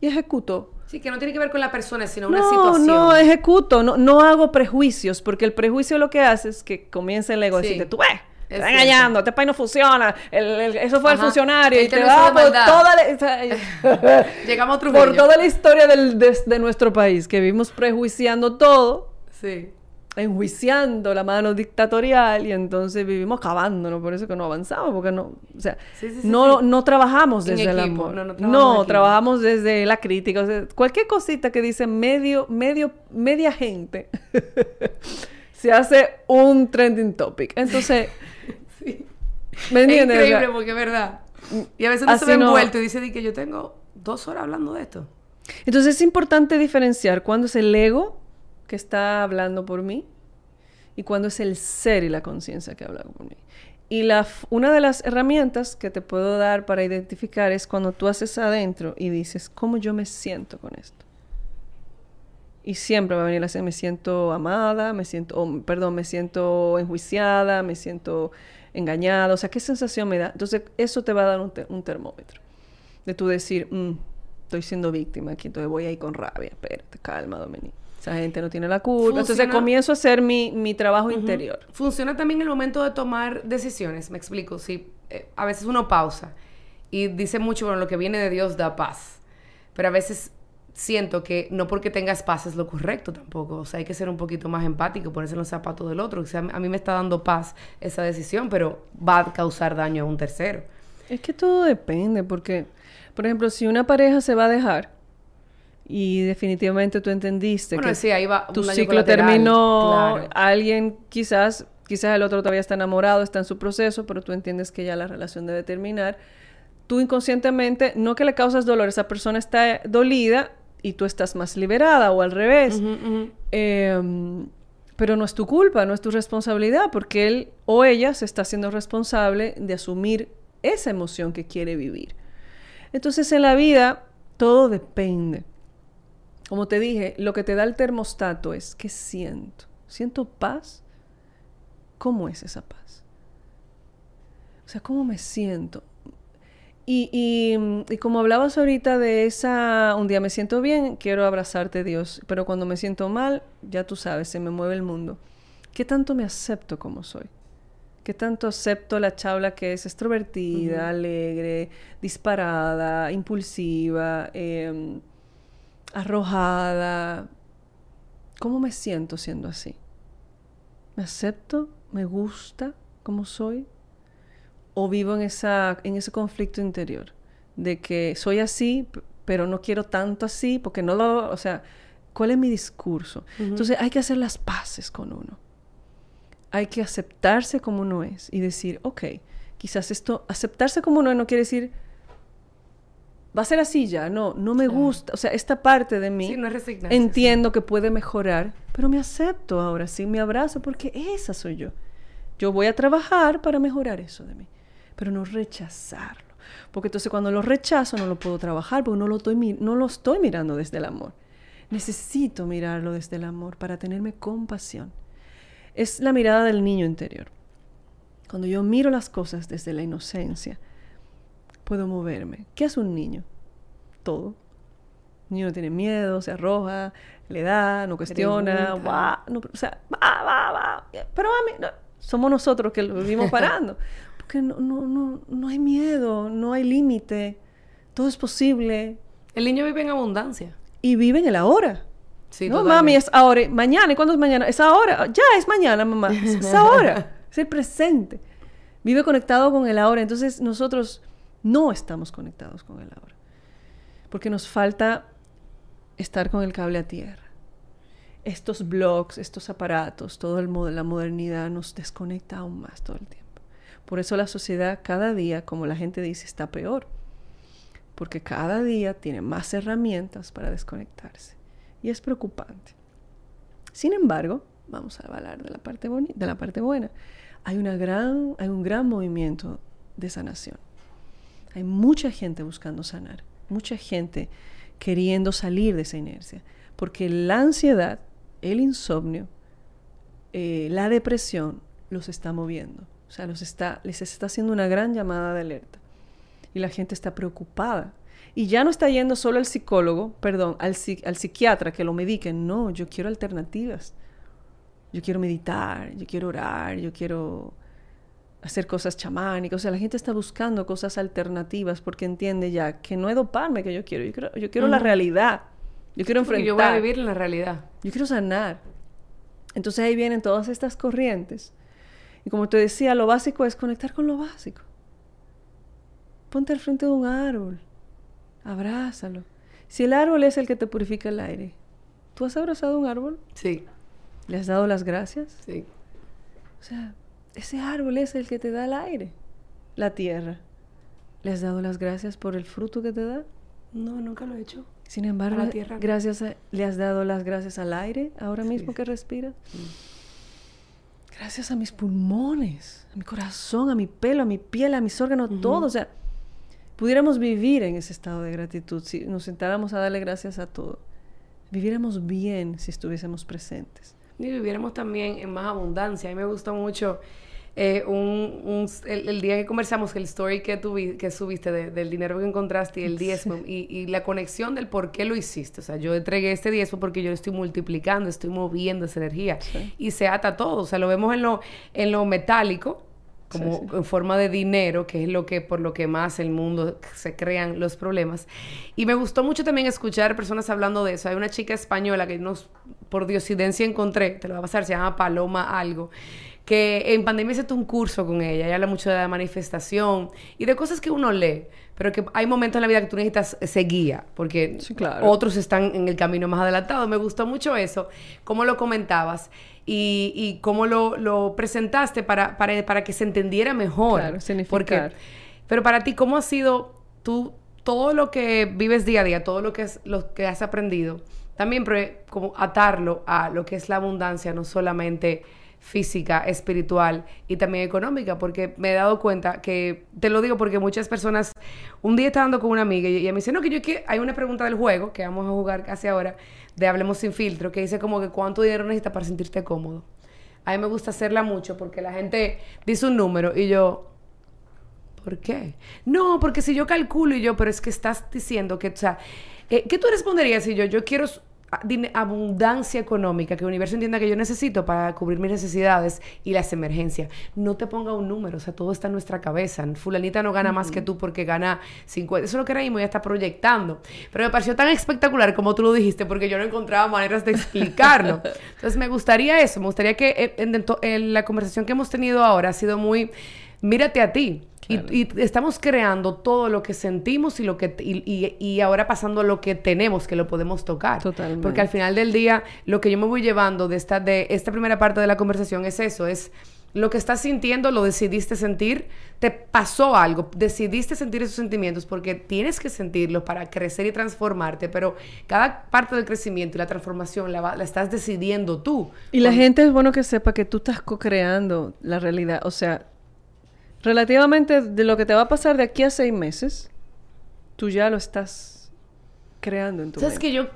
y ejecuto Sí, que no tiene que ver con la persona, sino una No, situación. no ejecuto, no, no hago prejuicios, porque el prejuicio lo que hace es que comienza el ego a Sí. decirte, tú ves, te Es está engañando, este país no funciona, el- el- eso fue el Ajá. funcionario, y te no va por toda la, Llegamos a por Trujillo. toda la historia del- de, de nuestro país, que vimos prejuiciando todo, Sí. Enjuiciando la mano dictatorial y entonces vivimos acabándonos, por eso que no avanzamos, porque no, o sea, Sí, sí, sí, no, no trabajamos desde el equipo, amor. no, no No, trabajamos desde la crítica. o sea, cualquier cosita que dice medio, medio, media gente se hace un trending topic. Entonces. ¿me Es entiendes? Sea, increíble porque es verdad. Y a veces uno se ve no- envuelto y dice di que yo tengo dos horas hablando de esto. Entonces es importante diferenciar cuándo es el ego que está hablando por mí y cuándo es el ser y la conciencia que habla por mí. Y la, una de las herramientas que te puedo dar para identificar es cuando tú haces adentro y dices, ¿cómo yo me siento con esto? Y siempre va a venir así, me siento amada, me siento, o, perdón, me siento enjuiciada, me siento engañada, o sea, ¿qué sensación me da? Entonces, eso te va a dar un termómetro. De tú decir, "Mm, estoy siendo víctima aquí, entonces voy ahí con rabia, espérate, calma, Dominique. Esa gente no tiene la culpa. Entonces Funciona- comienzo a hacer mi, mi trabajo interior. Funciona también el momento de tomar decisiones, me explico. Sí, eh, a veces uno pausa y dice mucho, bueno, lo que viene de Dios da paz. Pero a veces siento que no porque tengas paz es lo correcto tampoco. O sea, hay que ser un poquito más empático, ponerse en los zapatos del otro. O sea, a mí me está dando paz esa decisión, pero va a causar daño a un tercero. Es que todo depende, porque, por ejemplo, si una pareja se va a dejar y definitivamente tú entendiste Bueno, que sí, ahí va tu ciclo terminó, claro. alguien quizás, quizás el otro todavía está enamorado, está en su proceso, pero tú entiendes que ya la relación debe terminar. Tú inconscientemente, no que le causas dolor, esa persona está dolida y tú estás más liberada o al revés. Ujú, ujú. Eh, pero no es tu culpa, no es tu responsabilidad, porque él o ella se está haciendo responsable de asumir esa emoción que quiere vivir. Entonces en la vida todo depende. Como te dije, lo que te da el termostato es ¿qué siento? ¿Siento paz? ¿Cómo es esa paz? O sea, ¿cómo me siento? Y, y- y como hablabas ahorita de esa, un día me siento bien, quiero abrazarte Dios, pero cuando me siento mal, ya tú sabes, se me mueve el mundo. ¿Qué tanto me acepto como soy? ¿Qué tanto acepto la chabla que es extrovertida, alegre, disparada, impulsiva, em, arrojada? ¿Cómo me siento siendo así? ¿Me acepto? ¿Me gusta como soy? ¿O vivo en, esa, en ese conflicto interior? De que soy así, pero no quiero tanto así, porque no lo... O sea, ¿cuál es mi discurso? Entonces hay que hacer las paces con uno. Hay que aceptarse como uno es y decir, ok, quizás esto, aceptarse como uno es no quiere decir, va a ser así ya, no, no me Claro. gusta. O sea, esta parte de mí Sí, no es entiendo que puede mejorar, pero me acepto ahora, sí, me abrazo porque esa soy yo. Yo voy a trabajar para mejorar eso de mí, pero no rechazarlo. Porque entonces cuando lo rechazo no lo puedo trabajar porque no lo estoy, no lo estoy mirando desde el amor. Necesito mirarlo desde el amor para tenerme compasión. Es la mirada del niño interior. Cuando yo miro las cosas desde la inocencia, puedo moverme. ¿Qué hace un niño? Todo. El niño no tiene miedo, se arroja, le da, no cuestiona, va, no, o sea, va, va, va. Pero no, somos nosotros que lo vivimos parando. Porque no, no, no, no hay miedo, no hay límite, todo es posible. El niño vive en abundancia. Y vive en el ahora. Sí, no, totalmente. mami, es ahora. Mañana. ¿Y cuándo es mañana? Es ahora. Ya es mañana, mamá. Es, es ahora. es el presente. Vive conectado con el ahora. Entonces nosotros no estamos conectados con el ahora. Porque nos falta estar con el cable a tierra. Estos blogs, estos aparatos, toda la modernidad nos desconecta aún más todo el tiempo. Por eso la sociedad cada día, como la gente dice, está peor. Porque cada día tiene más herramientas para desconectarse. Y es preocupante. Sin embargo, vamos a hablar de la parte, de la parte buena. Hay, una gran, hay un gran movimiento de sanación. Hay mucha gente buscando sanar, mucha gente queriendo salir de esa inercia, porque la ansiedad, el insomnio, eh, la depresión los está moviendo, o sea, los está, les está haciendo una gran llamada de alerta. y la gente está preocupada. Y ya no está yendo solo al psicólogo, perdón, al, al psiquiatra que lo medique. No, yo quiero alternativas. Yo quiero meditar, yo quiero orar, yo quiero hacer cosas chamánicas. O sea, la gente está buscando cosas alternativas porque entiende ya que no es doparme que yo quiero. Yo quiero, yo quiero la realidad. Yo quiero enfrentar. yo voy a vivir en la realidad. Yo quiero sanar. Entonces ahí vienen todas estas corrientes. Y como te decía, lo básico es conectar con lo básico. Ponte al frente de un árbol. Abrázalo. Si el árbol es el que te purifica el aire, ¿tú has abrazado un árbol? Sí. ¿Le has dado las gracias? Sí. O sea, ese árbol es el que te da el aire, la tierra. ¿Le has dado las gracias por el fruto que te da? No, nunca lo he hecho. Sin embargo, la tierra. gracias le has dado las gracias al aire ahora mismo que respiras. Gracias a mis pulmones, a mi corazón, a mi pelo, a mi piel, a mis órganos, todo. O sea, pudiéramos vivir en ese estado de gratitud si nos sentáramos a darle gracias a todo. Viviéramos bien si estuviésemos presentes. Y viviéramos también en más abundancia. A mí me gustó mucho eh, un, el, día que conversamos, el story que, que subiste del dinero que encontraste y el diezmo y, la conexión del por qué lo hiciste. O sea, yo entregué este diezmo porque yo lo estoy multiplicando, estoy moviendo esa energía y se ata todo. O sea, lo vemos en lo, en lo metálico, como en forma de dinero, que es lo que por lo que más el mundo se crean los problemas. Y me gustó mucho también escuchar personas hablando de eso. Hay una chica española que nos por diosidencia encontré, te lo va a pasar, se llama Paloma algo, que en pandemia hice un curso con ella, ella habla mucho de la manifestación y de cosas que uno lee, pero que hay momentos en la vida que tú necesitas ese guía, porque otros están en el camino más adelantado. Me gustó mucho eso, cómo lo comentabas y, y cómo lo, lo presentaste para, para, para, que se entendiera mejor. Claro, significar. pero para ti, ¿cómo ha sido tú, todo lo que vives día a día, todo lo que, es, lo que has aprendido, también como atarlo a lo que es la abundancia, no solamente física, espiritual y también económica, porque me he dado cuenta que, te lo digo porque muchas personas, un día estaba hablando con una amiga y ella me dice, no, que yo que hay una pregunta del juego que vamos a jugar casi ahora, de Hablemos sin filtro, que dice como que cuánto dinero necesitas para sentirte cómodo. A mí me gusta hacerla mucho porque la gente dice un número y yo, ¿por qué? No, porque si yo calculo y yo, pero es que estás diciendo que, o sea, eh, ¿qué tú responderías si yo, yo quiero abundancia económica, que el universo entienda que yo necesito para cubrir mis necesidades y las emergencias. No te ponga un número, o sea, todo está en nuestra cabeza. Fulanita no gana más que tú porque gana 50. Eso es lo que y ya está proyectando. Pero me pareció tan espectacular como tú lo dijiste, porque yo no encontraba maneras de explicarlo. Entonces me gustaría eso, me gustaría que en la conversación que hemos tenido ahora ha sido muy, mírate a ti. Y, estamos creando todo lo que sentimos y lo que y, y, ahora pasando lo que tenemos que lo podemos tocar. Totalmente. Porque al final del día lo que yo me voy llevando de esta de esta primera parte de la conversación es eso, es lo que estás sintiendo lo decidiste sentir, te pasó algo, decidiste sentir esos sentimientos porque tienes que sentirlos para crecer y transformarte, pero cada parte del crecimiento y la transformación la, la estás decidiendo tú. Y la gente es bueno que sepa que tú estás co-creando la realidad, o sea, relativamente de lo que te va a pasar de aquí a seis meses, tú ya lo estás creando en tu ¿Sabes que yo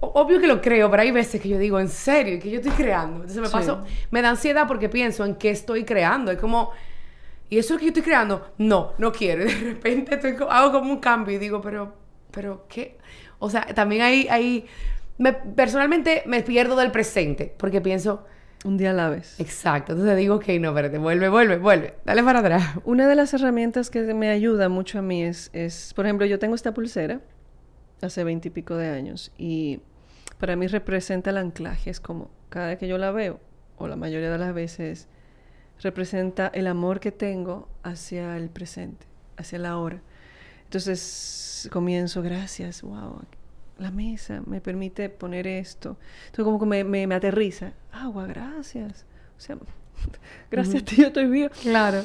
obvio que lo creo, pero hay veces que yo digo, en serio, que yo estoy creando. Entonces me paso, me da ansiedad porque pienso en qué estoy creando. Es como, ¿y eso es que yo estoy creando? No, no quiero. De repente estoy, hago como un cambio y digo, pero, pero, ¿qué? O sea, también hay, hay, me, personalmente me pierdo del presente porque pienso, un día a la vez. Exacto. Entonces digo, ok, no, espérate, vuelve, vuelve, vuelve. Dale para atrás. Una de las herramientas que me ayuda mucho a mí es, es por ejemplo, yo tengo esta pulsera hace veintipico de años y para mí representa el anclaje. Es como cada vez que yo la veo, o la mayoría de las veces, representa el amor que tengo hacia el presente, hacia la hora. Entonces comienzo, gracias, wow, la mesa me permite poner esto. Entonces como que me, me, aterriza. Agua, gracias. O sea, gracias a ti yo estoy vivo. Claro.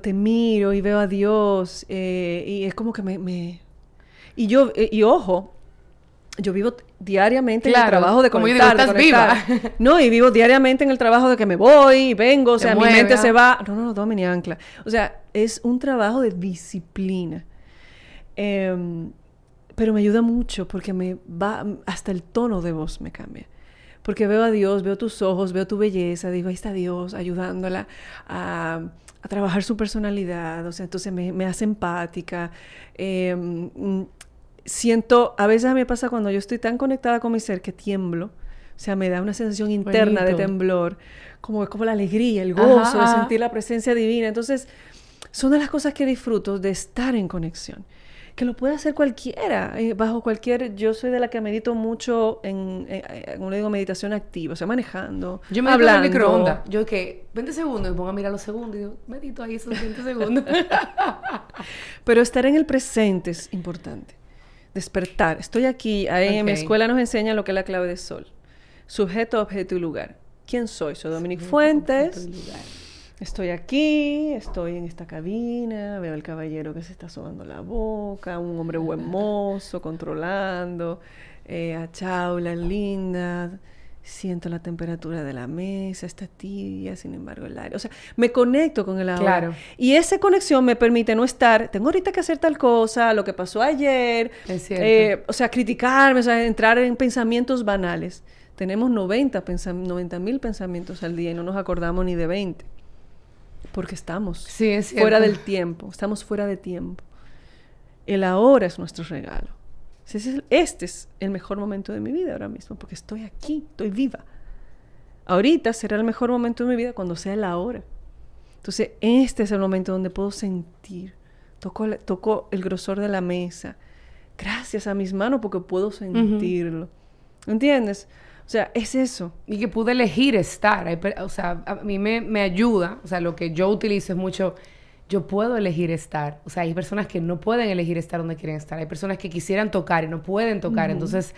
te miro y veo a Dios eh, y es como que me... me... Y yo, eh, y ojo, yo vivo diariamente en el trabajo de conectar, como yo digo, estás viva. no, y vivo diariamente en el trabajo de que me voy y vengo, o sea, mi mente se va. No, no, no, tome ni ancla. O sea, es un trabajo de disciplina. Eh, pero me ayuda mucho porque me va, hasta el tono de voz me cambia. porque veo a Dios, veo tus ojos, veo tu belleza, digo, ahí está Dios ayudándola a, trabajar su personalidad, o sea, entonces me, hace empática. Em, siento, a veces a me pasa cuando yo estoy tan conectada con mi ser que tiemblo, o sea, me da una sensación interna de temblor, como, como la alegría, el gozo de sentir la presencia divina. Entonces, son de las cosas que disfruto de estar en conexión que lo puede hacer cualquiera, eh, bajo cualquier, yo soy de la que medito mucho en, como le digo, meditación activa, o sea, manejando, Yo me hablando. en microondas, yo que 20 segundos, me pongo a mirar los segundos y digo, medito ahí esos 20 segundos. Pero estar en el presente es importante, despertar, estoy aquí, ahí en mi escuela nos enseña lo que es la clave de sol, sujeto, objeto y lugar. ¿Quién soy? Soy Dominic Fuentes. Estoy aquí, estoy en esta cabina, veo al caballero que se está sobando la boca, un hombre buen mozo, controlando, eh, a Chaula, linda, siento la temperatura de la mesa, está tibia, sin embargo el aire, o sea, me conecto con el ahora. Claro. Y esa conexión me permite no estar, tengo ahorita que hacer tal cosa, lo que pasó ayer, eh, o sea, criticarme, o sea, entrar en pensamientos banales. Tenemos 90 mil pensamientos al día y no nos acordamos ni de 20. Porque estamos fuera del tiempo, estamos fuera de tiempo. El ahora es nuestro regalo. Este es el mejor momento de mi vida ahora mismo, porque estoy aquí, estoy viva. Ahorita será el mejor momento de mi vida cuando sea el ahora. Entonces, este es el momento donde puedo sentir. Toco, toco el grosor de la mesa. Gracias a mis manos porque puedo sentirlo. ¿Entiendes? O sea, es eso. Y que pude elegir estar. O sea, a mí me, ayuda. O sea, lo que yo utilizo es mucho. Yo puedo elegir estar. O sea, hay personas que no pueden elegir estar donde quieren estar. Hay personas que quisieran tocar y no pueden tocar. Entonces,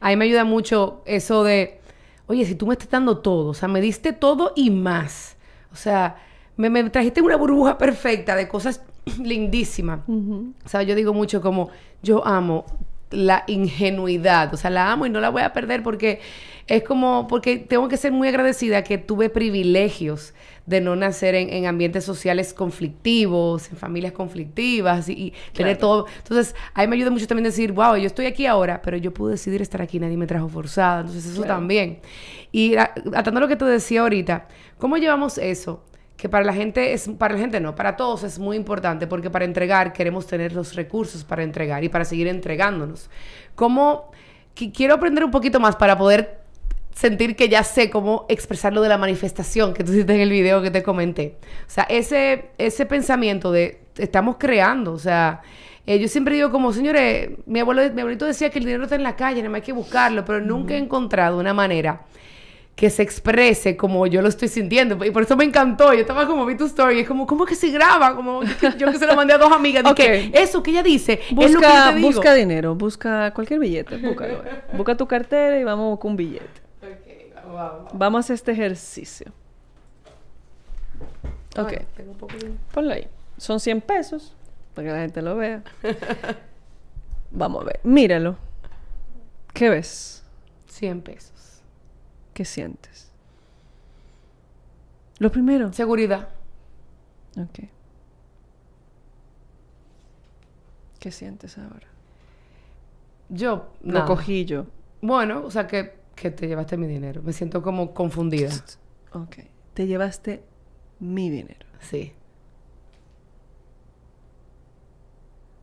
a mí me ayuda mucho eso de. Oye, si tú me estás dando todo, o sea, me diste todo y más. O sea, me, me trajiste una burbuja perfecta de cosas lindísimas. O sea, yo digo mucho como, yo amo la ingenuidad. O sea, la amo y no la voy a perder porque es como, porque tengo que ser muy agradecida que tuve privilegios de no nacer en, ambientes sociales conflictivos, en familias conflictivas y, tener todo. Entonces, a mí me ayuda mucho también decir, wow, yo estoy aquí ahora, pero yo pude decidir estar aquí, nadie me trajo forzada. Entonces, eso también. Y atando lo que te decía ahorita, ¿cómo llevamos eso? que para la gente es, para la gente no, para todos es muy importante porque para entregar queremos tener los recursos para entregar y para seguir entregándonos. ¿Cómo? quiero aprender un poquito más para poder sentir que ya sé cómo expresar lo de la manifestación que tú hiciste en el video que te comenté. O sea, ese, ese pensamiento de estamos creando, o sea, eh, yo siempre digo como, señores, mi abuelo, mi abuelito decía que el dinero está en la calle, no hay que buscarlo, pero nunca he encontrado una manera que se exprese como yo lo estoy sintiendo. Y por eso me encantó. Yo estaba como, vi tu story. Es como, ¿cómo que se graba? Como yo que se lo mandé a dos amigas. Dije, eso que ella dice busca, es lo que yo te digo. Busca dinero. Busca cualquier billete. busca tu cartera y vamos con un billete. Vamos a hacer este ejercicio. Ok. Ponlo ahí. Son 100 pesos. Para que la gente lo vea. vamos a ver. Míralo. ¿Qué ves? 100 pesos. ¿Qué sientes? Lo primero. Seguridad. Ok. ¿Qué sientes ahora? Yo. Lo cogí yo. Bueno, o sea que, que te llevaste mi dinero. Me siento como confundida. Ok. Te llevaste mi dinero. Sí.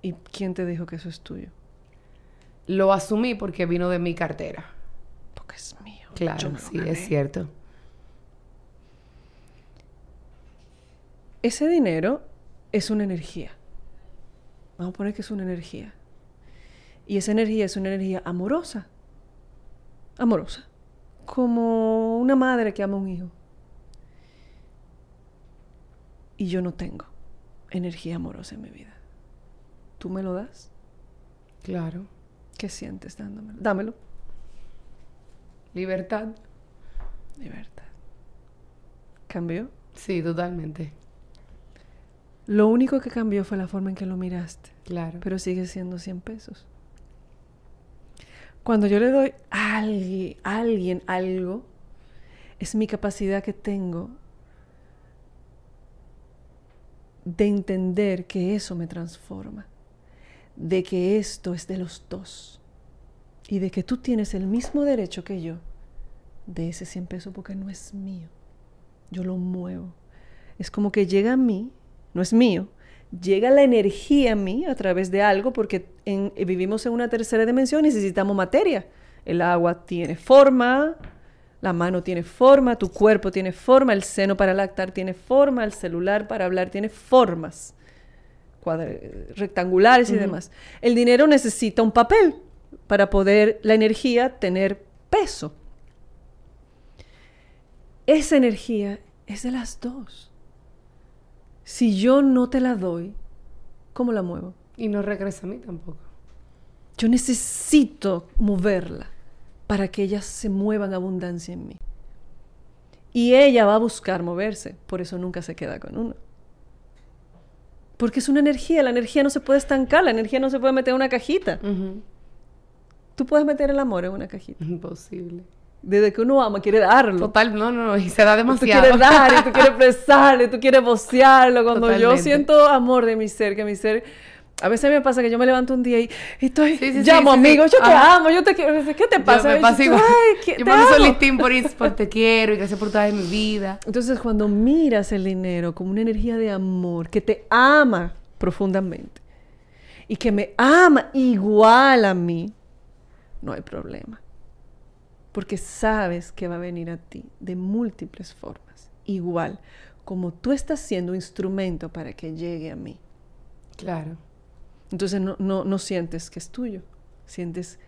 ¿Y quién te dijo que eso es tuyo? Lo asumí porque vino de mi cartera. Porque es mío. Claro, sí, es cierto. Ese dinero es una energía. Vamos a poner que es una energía. Y esa energía es una energía amorosa. Amorosa. Como una madre que ama a un hijo. Y yo no tengo energía amorosa en mi vida. ¿Tú me lo das? Claro. ¿Qué sientes dándomelo? Dámelo. Libertad. Libertad. ¿Cambió? Sí, totalmente. Lo único que cambió fue la forma en que lo miraste. Claro. Pero sigue siendo 100 pesos. Cuando yo le doy a alguien, a alguien algo, es mi capacidad que tengo de entender que eso me transforma, de que esto es de los dos y de que tú tienes el mismo derecho que yo de ese 100 pesos porque no es mío. Yo lo muevo. Es como que llega a mí, no es mío, llega la energía a mí a través de algo porque vivimos en una tercera dimensión y necesitamos materia. El agua tiene forma, la mano tiene forma, tu cuerpo tiene forma, el seno para lactar tiene forma, el celular para hablar tiene formas rectangulares y demás. El dinero necesita un papel para poder la energía tener peso. Esa energía es de las dos. Si yo no te la doy, ¿cómo la muevo? Y no regresa a mí tampoco. Yo necesito moverla para que ella se mueva en abundancia en mí. Y ella va a buscar moverse, por eso nunca se queda con uno. Porque es una energía, la energía no se puede estancar, la energía no se puede meter en una cajita. Tú puedes meter el amor en una cajita. Imposible. Desde que uno ama, quiere darlo. Total, no, no, y se da demasiado. Tú quieres dar, y tú quieres expresarlo, y tú quieres vocearlo. Cuando yo siento amor de mi ser, que mi ser... A veces me pasa que yo me levanto un día y, estoy, llamo amigos, yo te amo, yo te quiero. ¿Qué te pasa? Yo me pasa igual. Ay, yo me un listín por, por te quiero y gracias por toda mi vida. Entonces, cuando miras el dinero como una energía de amor que te ama profundamente y que me ama igual a mí, no hay problema porque sabes que va a venir a ti de múltiples formas, igual como tú estás siendo instrumento para que llegue a mí. Claro. Entonces no, no, no sientes que es tuyo, sientes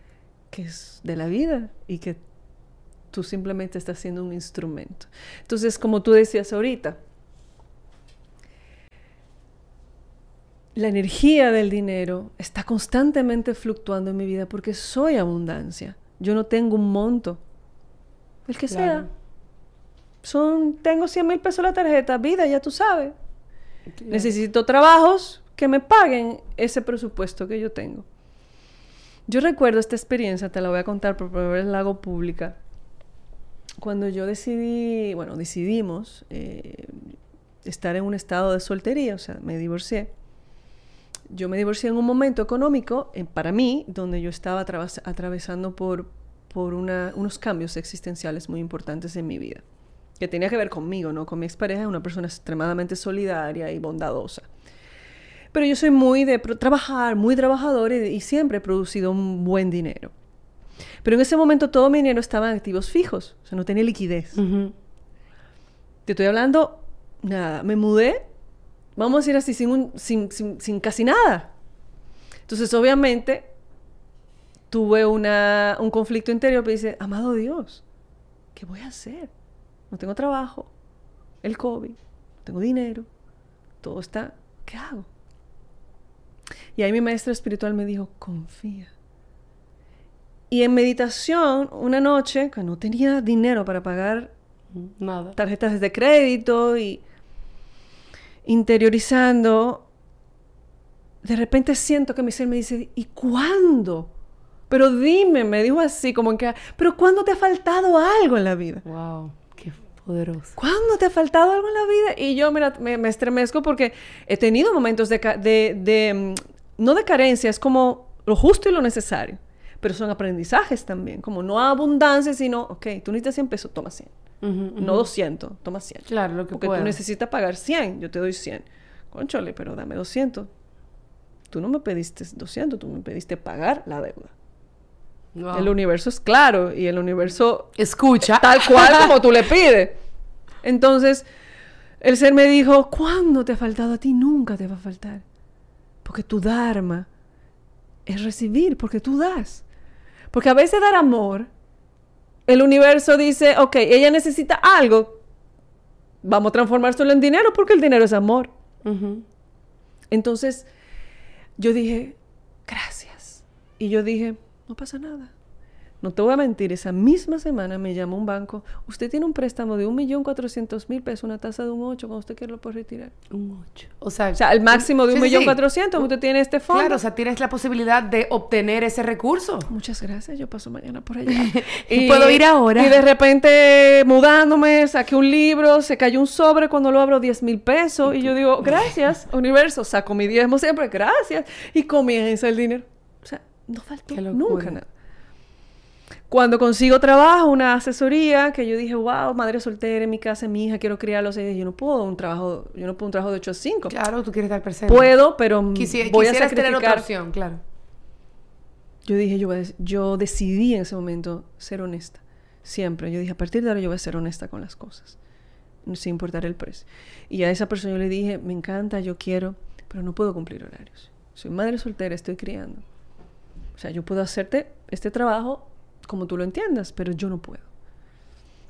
que es de la vida y que tú simplemente estás siendo un instrumento. Entonces, como tú decías ahorita, la energía del dinero está constantemente fluctuando en mi vida porque soy abundancia. Yo no tengo un monto. El que sea. Son, tengo 100 mil pesos la tarjeta, vida, ya tú sabes. Necesito trabajos que me paguen ese presupuesto que yo tengo. Yo recuerdo esta experiencia, te la voy a contar por primera vez la hago pública. Cuando yo decidí, bueno, decidimos eh, estar en un estado de soltería, o sea, me divorcié yo me divorcié en un momento económico, eh, para mí, donde yo estaba atravesando por, por unos cambios existenciales muy importantes en mi vida, que tenía que ver conmigo, no con mi expareja, una persona extremadamente solidaria y bondadosa. Pero yo soy muy de trabajar, muy trabajador y, siempre he producido un buen dinero. Pero en ese momento todo mi dinero estaba en activos fijos, o sea, no tenía liquidez. Te estoy hablando, nada, me mudé vamos a decir así, sin, sin, casi nada. Entonces, obviamente, tuve una, un conflicto interior, pero dice, amado Dios, ¿qué voy a hacer? No tengo trabajo, el COVID, no tengo dinero, todo está, ¿qué hago? Y ahí mi maestra espiritual me dijo, confía. Y en meditación, una noche, que no tenía dinero para pagar Nada. tarjetas de crédito y interiorizando, de repente siento que mi ser me dice, ¿y cuándo? Pero dime, me dijo así, como en que, pero ¿cuándo te ha faltado algo en la vida? Wow, qué poderoso. ¿Cuándo te ha faltado algo en la vida? Y yo me, me, estremezco porque he tenido momentos de, de, de, mm, no de carencia, es como lo justo y lo necesario. Pero son aprendizajes también, como no abundancia, sino, ok, tú necesitas 100 pesos, toma 100. No 200, toma 100. Claro, lo que Porque tú necesitas pagar 100, yo te doy 100. Conchole, pero dame 200. Tú no me pediste 200, tú me pediste pagar la deuda. El universo es claro y el universo escucha tal cual como tú le pides. Entonces, el ser me dijo, ¿cuándo te ha faltado a ti? Nunca te va a faltar. Porque tu dharma es recibir, porque tú das. Porque a veces dar amor el universo dice, ok, ella necesita algo, vamos a transformárselo en dinero porque el dinero es amor. Entonces, yo dije, gracias. Y yo dije, no pasa nada. No te voy a mentir, esa misma semana me llamó un banco. Usted tiene un préstamo de 1.400.000 pesos, una tasa de un 8, cuando usted quiere lo puede retirar. Un 8. O sea, o sea el máximo de 1.400.000, usted tiene este fondo. Claro, o sea, tienes la posibilidad de obtener ese recurso. Muchas gracias, yo paso mañana por allá. y, puedo ir ahora. Y de repente, mudándome, saqué un libro, se cayó un sobre, cuando lo abro 10 mil pesos. Y yo digo, gracias, universo, saco mi diezmo siempre, gracias. Y comienza el dinero. O sea, no faltó nunca nada. Cuando consigo trabajo, una asesoría, que yo dije, wow, madre soltera en mi casa, mi hija, quiero criarlos. Y yo no puedo un trabajo, yo no puedo un trabajo de 8 a 5. Claro, tú quieres estar presente. Puedo, pero Quisi- voy a sacrificar. tener otra opción, claro. Yo dije, yo, yo decidí en ese momento ser honesta. Siempre. Yo dije, a partir de ahora yo voy a ser honesta con las cosas. Sin importar el precio. Y a esa persona yo le dije, me encanta, yo quiero, pero no puedo cumplir horarios. Soy madre soltera, estoy criando. O sea, yo puedo hacerte este trabajo como tú lo entiendas, pero yo no puedo.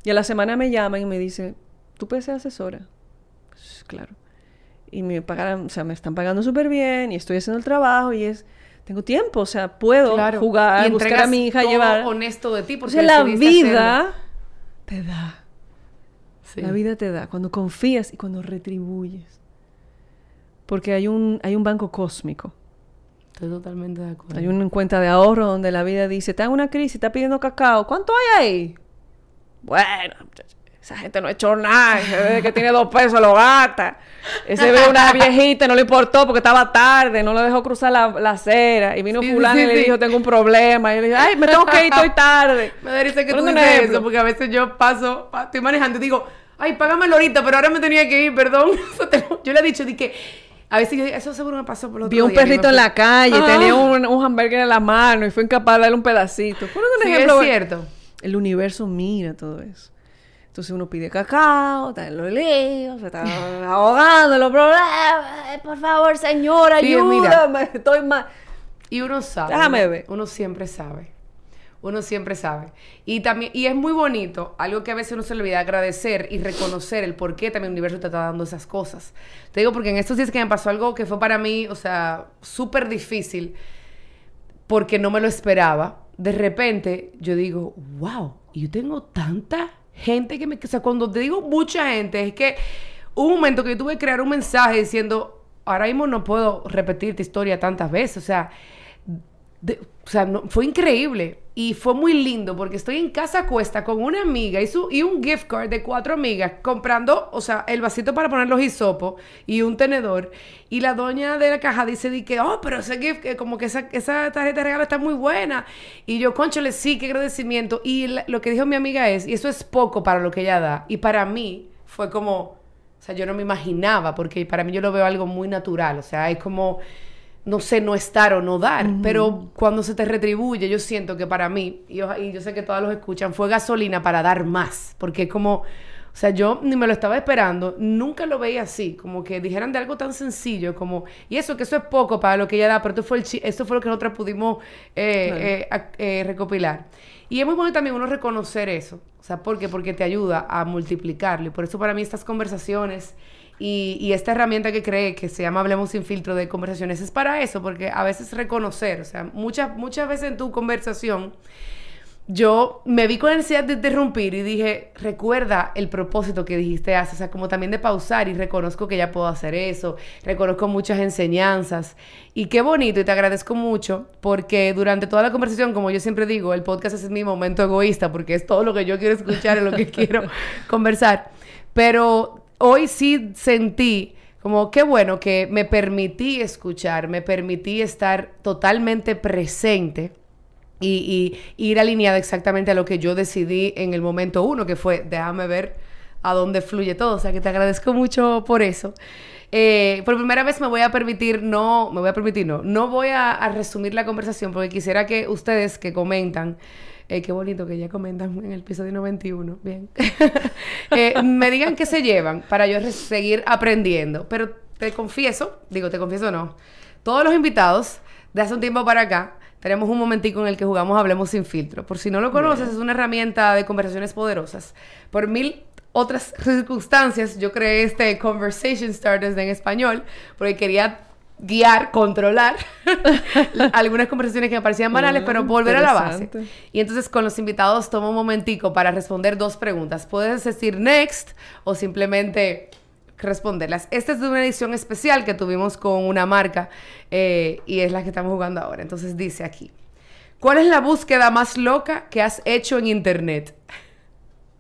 Y a la semana me llaman y me dicen, ¿tú puedes ser asesora? Pues, claro. Y me o sea, me están pagando súper bien y estoy haciendo el trabajo y es, tengo tiempo, o sea, puedo Claro. jugar, y buscar a mi hija, todo llevar. honesto de ti O porque sea, la hacerlo. vida te da. Sí. La vida te da cuando confías y cuando retribuyes. Porque hay un, hay un banco cósmico. Estoy totalmente de acuerdo. Hay una cuenta de ahorro donde la vida dice, está en una crisis, está pidiendo cacao. ¿Cuánto hay ahí? Bueno, esa gente no ha hecho nada. Ese que tiene dos pesos lo gasta. Ese ve una viejita, no le importó porque estaba tarde, no le dejó cruzar la, la acera. Y vino Sí, fulano sí, y le dijo, tengo un problema. Y le dije, ay, me tengo que ir, estoy tarde. Me da risa que tú dices eso, porque a veces yo paso, pa- estoy manejando y digo, ay, págamelo ahorita, pero ahora me tenía que ir, perdón. Lo- yo le he dicho, di que, a veces yo digo, eso seguro me pasó por los Vi un perrito en la calle, tenía un, un hamburger en la mano y fue incapaz de darle un pedacito. Por un Sí, ejemplo, es cierto. El universo mira todo eso. Entonces uno pide cacao, está en los líos, se está ahogando los problemas. Por favor, señora, Sí, mira. ayúdame. Estoy mal. Y uno sabe. Déjame ver. Uno siempre sabe. Uno siempre sabe. Y también, y es muy bonito, algo que a veces uno se olvida, agradecer y reconocer el por qué también el universo te está dando esas cosas. Te digo porque en estos días que me pasó algo que fue para mí, o sea, súper difícil, porque no me lo esperaba. De repente yo digo, wow, yo tengo tanta gente que me... O sea, cuando te digo mucha gente, es que un momento que yo tuve que crear un mensaje diciendo, ahora mismo no puedo repetir esta historia tantas veces, o sea, o sea, no- fue increíble y fue muy lindo porque estoy en casa cuesta con una amiga y, su, y un gift card de cuatro amigas comprando, o sea, el vasito para poner los hisopos y un tenedor. Y la doña de la caja dice di que, oh, pero ese gift, eh, como que esa, esa tarjeta de regalo está muy buena. Y yo, conchole, sí, qué agradecimiento. Y lo que dijo mi amiga es, y eso es poco para lo que ella da. Y para mí fue como, o sea, yo no me imaginaba, porque para mí yo lo veo algo muy natural. O sea, es como, no sé, no estar o no dar. Pero cuando se te retribuye, yo siento que para mí, y yo, y yo sé que todos los escuchan, fue gasolina para dar más. Porque es como, o sea, yo ni me lo estaba esperando, nunca lo veía así, como que dijeran de algo tan sencillo como, y eso, que eso es poco para lo que ella da, pero esto fue, el chi- esto fue lo que nosotros pudimos eh, Claro. eh, eh, recopilar. Y es muy bueno también uno reconocer eso. O sea, ¿por qué? Porque te ayuda a multiplicarlo. Y por eso para mí estas conversaciones y, y esta herramienta que cree que se llama Hablemos sin filtro de conversaciones es para eso, porque a veces reconocer, o sea, muchas, muchas veces en tu conversación yo me vi con la necesidad de interrumpir y dije, recuerda el propósito que dijiste hace, o sea, como también de pausar y reconozco que ya puedo hacer eso, reconozco muchas enseñanzas. Y qué bonito y te agradezco mucho porque durante toda la conversación, como yo siempre digo, el podcast es mi momento egoísta porque es todo lo que yo quiero escuchar, es lo que quiero conversar, pero hoy sí sentí como qué bueno que me permití escuchar, me permití estar totalmente presente y, y ir alineada exactamente a lo que yo decidí en el momento uno, que fue déjame ver a dónde fluye todo. O sea, que te agradezco mucho por eso. Eh, por primera vez me voy a permitir, no, me voy a permitir, no, no voy a, a resumir la conversación porque quisiera que ustedes que comentan, eh, qué bonito que ya comentan en el episodio 91, bien, eh, me digan qué se llevan para yo seguir aprendiendo. Pero te confieso, digo, te confieso no, todos los invitados de hace un tiempo para acá tenemos un momentico en el que jugamos Hablemos sin filtro. Por si no lo conoces, es una herramienta de conversaciones poderosas. Por mil otras circunstancias, yo creé este Conversation Starters en español, porque quería guiar, controlar algunas conversaciones que me parecían banales, Ah, pero volver a la base. Y entonces con los invitados tomo un momentico para responder dos preguntas. Puedes decir next o simplemente responderlas. Esta es de una edición especial que tuvimos con una marca eh, y es la que estamos jugando ahora. Entonces dice aquí, ¿cuál es la búsqueda más loca que has hecho en internet?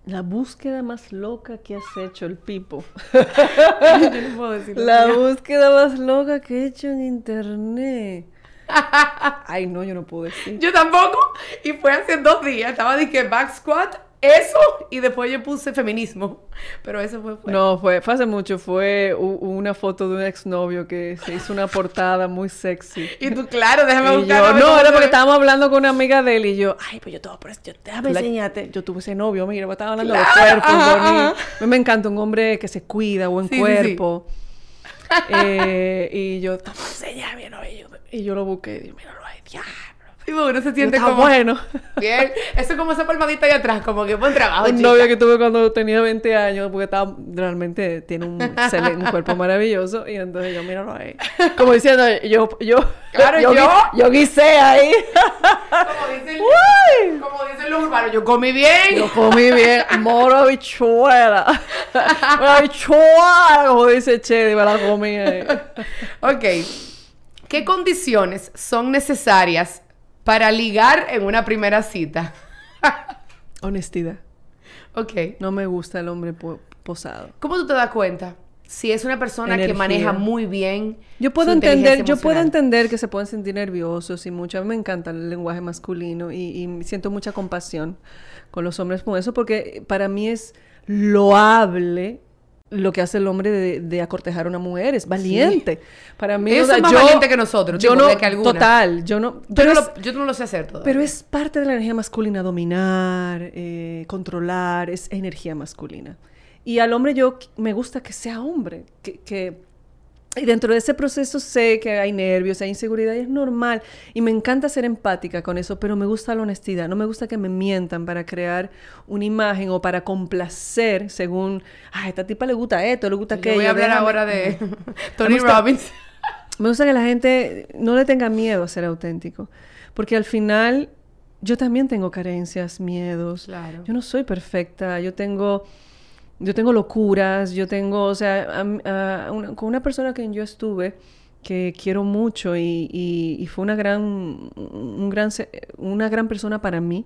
La búsqueda más loca que has hecho, el Pipo. Yo no puedo decirlo. La búsqueda más loca que he hecho en internet. Ay, no, yo no pude decir. Yo tampoco. Y fue hace dos días. Estaba de que back squat, eso, y después yo puse feminismo. Pero eso fue. fue. No, fue, fue hace mucho. Fue una foto de un exnovio que se hizo una portada muy sexy. Y tú, claro, déjame buscar. no, era porque estábamos hablando con una amiga de él y yo, ay, pues yo te voy a poner, yo, déjame La- enseñarte. Yo tuve ese novio, mira, me estaba hablando Claro, de cuerpos ajá. A mí me encanta un hombre que se cuida, buen Sí, sí, sí. cuerpo. Eh, y yo, toma, enséñame, no, y yo, y yo lo busqué y dije, míralo ahí, diablo. Porque uno se siente Está como. bueno. Bien. Eso es como esa palmadita ahí atrás, como que buen trabajo. un chica. novio que tuve cuando tenía 20 años, porque estaba, realmente tiene un, cuerpo maravilloso. Y entonces yo, míralo ahí. Como diciendo, yo, yo, Claro, yo. gui- yo guisé ahí. Como dicen, Uy. como dicen los urbanos, yo comí bien. Yo comí bien, moro habichuela. Una habichuela, como dice Chedi, me la comí ahí. Ok. ¿Qué condiciones son necesarias para ligar en una primera cita? Honestidad. Ok. No me gusta el hombre po- posado. ¿Cómo tú te das cuenta? Si es una persona que maneja muy bien. Yo puedo su entender, yo puedo entender que se pueden sentir nerviosos y mucho. A mí me encanta el lenguaje masculino y, y siento mucha compasión con los hombres con eso porque para mí es loable lo que hace el hombre de, de acortejar a una mujer. Es valiente. Para mí, Ellos o sea, son más yo- valientes que nosotros, Yo tipo, no, que total, yo no. Yo Pero no, es- lo, yo no lo sé hacer todo. Pero es parte de la energía masculina dominar, eh, controlar, es energía masculina. Y al hombre yo me gusta que sea hombre, que, que- y dentro de ese proceso sé que hay nervios, hay inseguridad y es normal. Y me encanta ser empática con eso, pero me gusta la honestidad. No me gusta que me mientan para crear una imagen o para complacer según, a esta tipa le gusta esto, le gusta Yo aquello. voy a hablar déjame". ahora de Tony gusta- Robbins. Me gusta que la gente no le tenga miedo a ser auténtico. Porque al final yo también tengo carencias, miedos. Claro. Yo no soy perfecta. Yo tengo, yo tengo locuras. Yo tengo, o sea, a mí- a una- con una persona que yo estuve que quiero mucho y, y- y fue una gran, un gran, se- una gran persona para mí.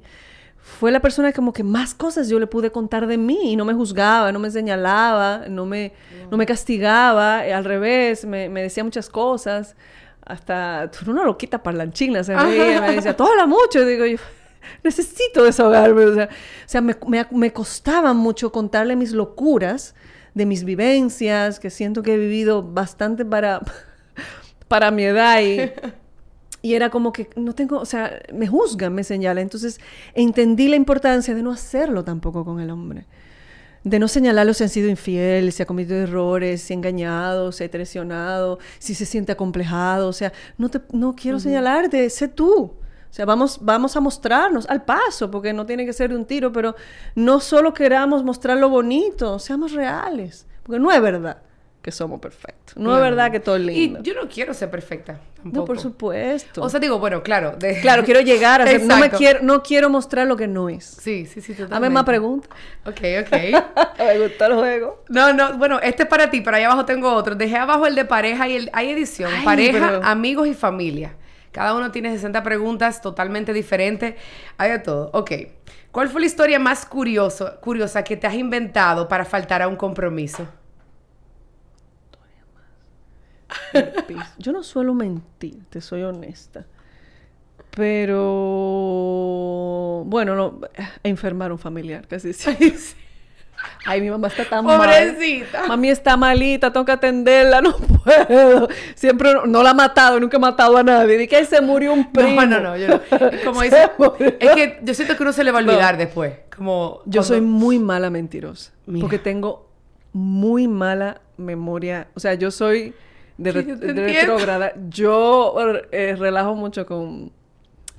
Fue la persona como que más cosas yo le pude contar de mí y no me juzgaba, no me señalaba, no me, no me castigaba, eh, al revés, me, me decía muchas cosas. Hasta, tú eres una loquita parlanchina, se reía, me decía, tú hablas mucho. Y digo yo, necesito desahogarme. O sea, o sea me, me, me costaba mucho contarle mis locuras de mis vivencias, que siento que he vivido bastante para, para mi edad y, y era como que no tengo, o sea, me juzgan, me señalan. Entonces entendí la importancia de no hacerlo tampoco con el hombre. De no señalarlo si han sido infiel, si ha cometido errores, si ha engañado, si ha traicionado, si se siente acomplejado. O sea, no, te, no quiero señalarte, sé tú. O sea, vamos, vamos a mostrarnos al paso, porque no tiene que ser de un tiro, pero no solo queramos mostrar lo bonito, seamos reales. Porque no es verdad que somos perfectos. No es verdad que todo es lindo. Y yo no quiero ser perfecta. No, Tampoco. por supuesto. O sea, digo, bueno, claro. de- claro, quiero llegar a ser, no me quiero, no quiero mostrar lo que no es. Sí, sí, sí, totalmente. Dame más preguntas. Ok, ok. me gustó el juego. No, no, bueno, este es para ti, pero ahí abajo tengo otro. Dejé abajo el de pareja y el, hay edición. Ay, pareja, pero- amigos y familia. Cada uno tiene 60 preguntas totalmente diferentes. Hay de todo. Ok. ¿Cuál fue la historia más curioso, curiosa que te has inventado para faltar a un compromiso? Yo no suelo mentir, te soy honesta. Pero bueno, no, enfermar un familiar, casi sí. Ay, mi mamá está tan mal. Pobrecita. Mami está malita, tengo que atenderla, no puedo. Siempre no, no la ha matado, nunca he matado a nadie. Di que ahí se murió un primo. No, no, no. Yo no. Como dice, es que yo siento que uno se le va a olvidar después. Como Yo soy muy mala mentirosa. Mira. Porque tengo muy mala memoria. O sea, yo soy de, re- yo te de entiendo. retrógrada. Yo eh, relajo mucho con,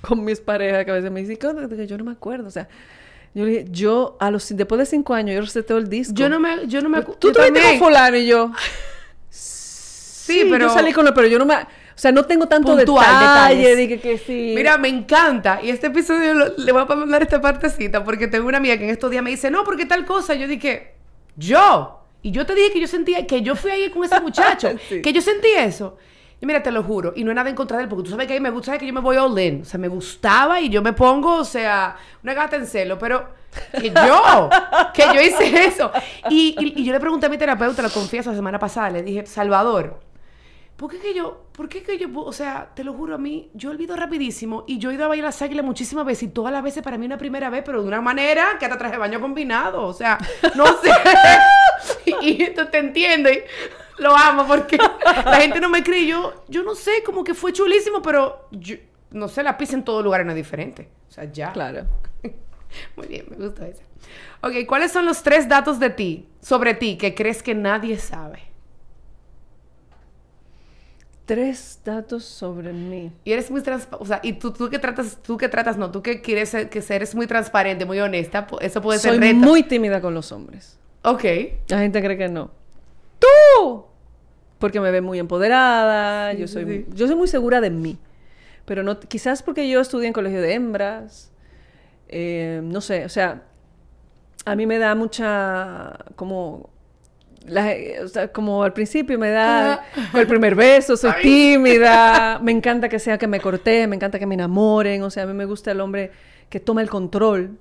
con mis parejas que a veces me dicen yo no me acuerdo. O sea, yo le dije, yo a los después de cinco años yo reseteo el disco. Yo no me, yo no me Tú tuviste con fulano y yo. Sí, pero yo salí con él, pero yo no me, o sea, no tengo tanto Puntual, detalle, de que, que sí. Mira, me encanta. Y este episodio lo- le voy a mandar esta partecita porque tengo una amiga que en estos días me dice, no, porque tal cosa. Yo dije, yo. Y yo te dije que yo sentía, que yo fui ahí con ese muchacho, Sí. que yo sentí eso. Y mira, te lo juro. Y no es nada en contra de él, porque tú sabes que a mí me gusta, que yo me voy all in. O sea, me gustaba y yo me pongo, o sea, una gata en celo, pero que yo, que yo hice eso. Y, y- y yo le pregunté a mi terapeuta, lo confieso, la semana pasada, le dije, Salvador, ¿Por qué que yo, por qué que yo, o sea, te lo juro a mí, yo olvido rapidísimo y yo he ido a bailar las águilas muchísimas veces y todas las veces para mí una primera vez, pero de una manera que hasta traje baño combinado, o sea, no sé. y, esto te entiendo y lo amo porque la gente no me cree, yo, yo no sé, como que fue chulísimo, pero yo, no sé, la pisa en todo lugar no es diferente, o sea, ya. Claro. Muy bien, me gusta eso. Ok, ¿cuáles son los tres datos de ti, sobre ti, que crees que nadie sabe? Tres datos sobre mí. Y eres muy transparente, o sea, y tú, tú que tratas, tú que tratas, no, tú que quieres ser, que eres muy transparente, muy honesta, eso puede ser Soy muy tímida con los hombres. Ok. La gente cree que no. ¡Tú! Porque me ve muy empoderada, yo, soy, yo soy muy segura de mí. Pero no, quizás porque yo estudié en colegio de hembras, eh, no sé, o sea, a mí me da mucha, como, o sea, como al principio me da el primer beso, soy tímida, me encanta que sea que me corté, me encanta que me enamoren, o sea, a mí me gusta el hombre que toma el control,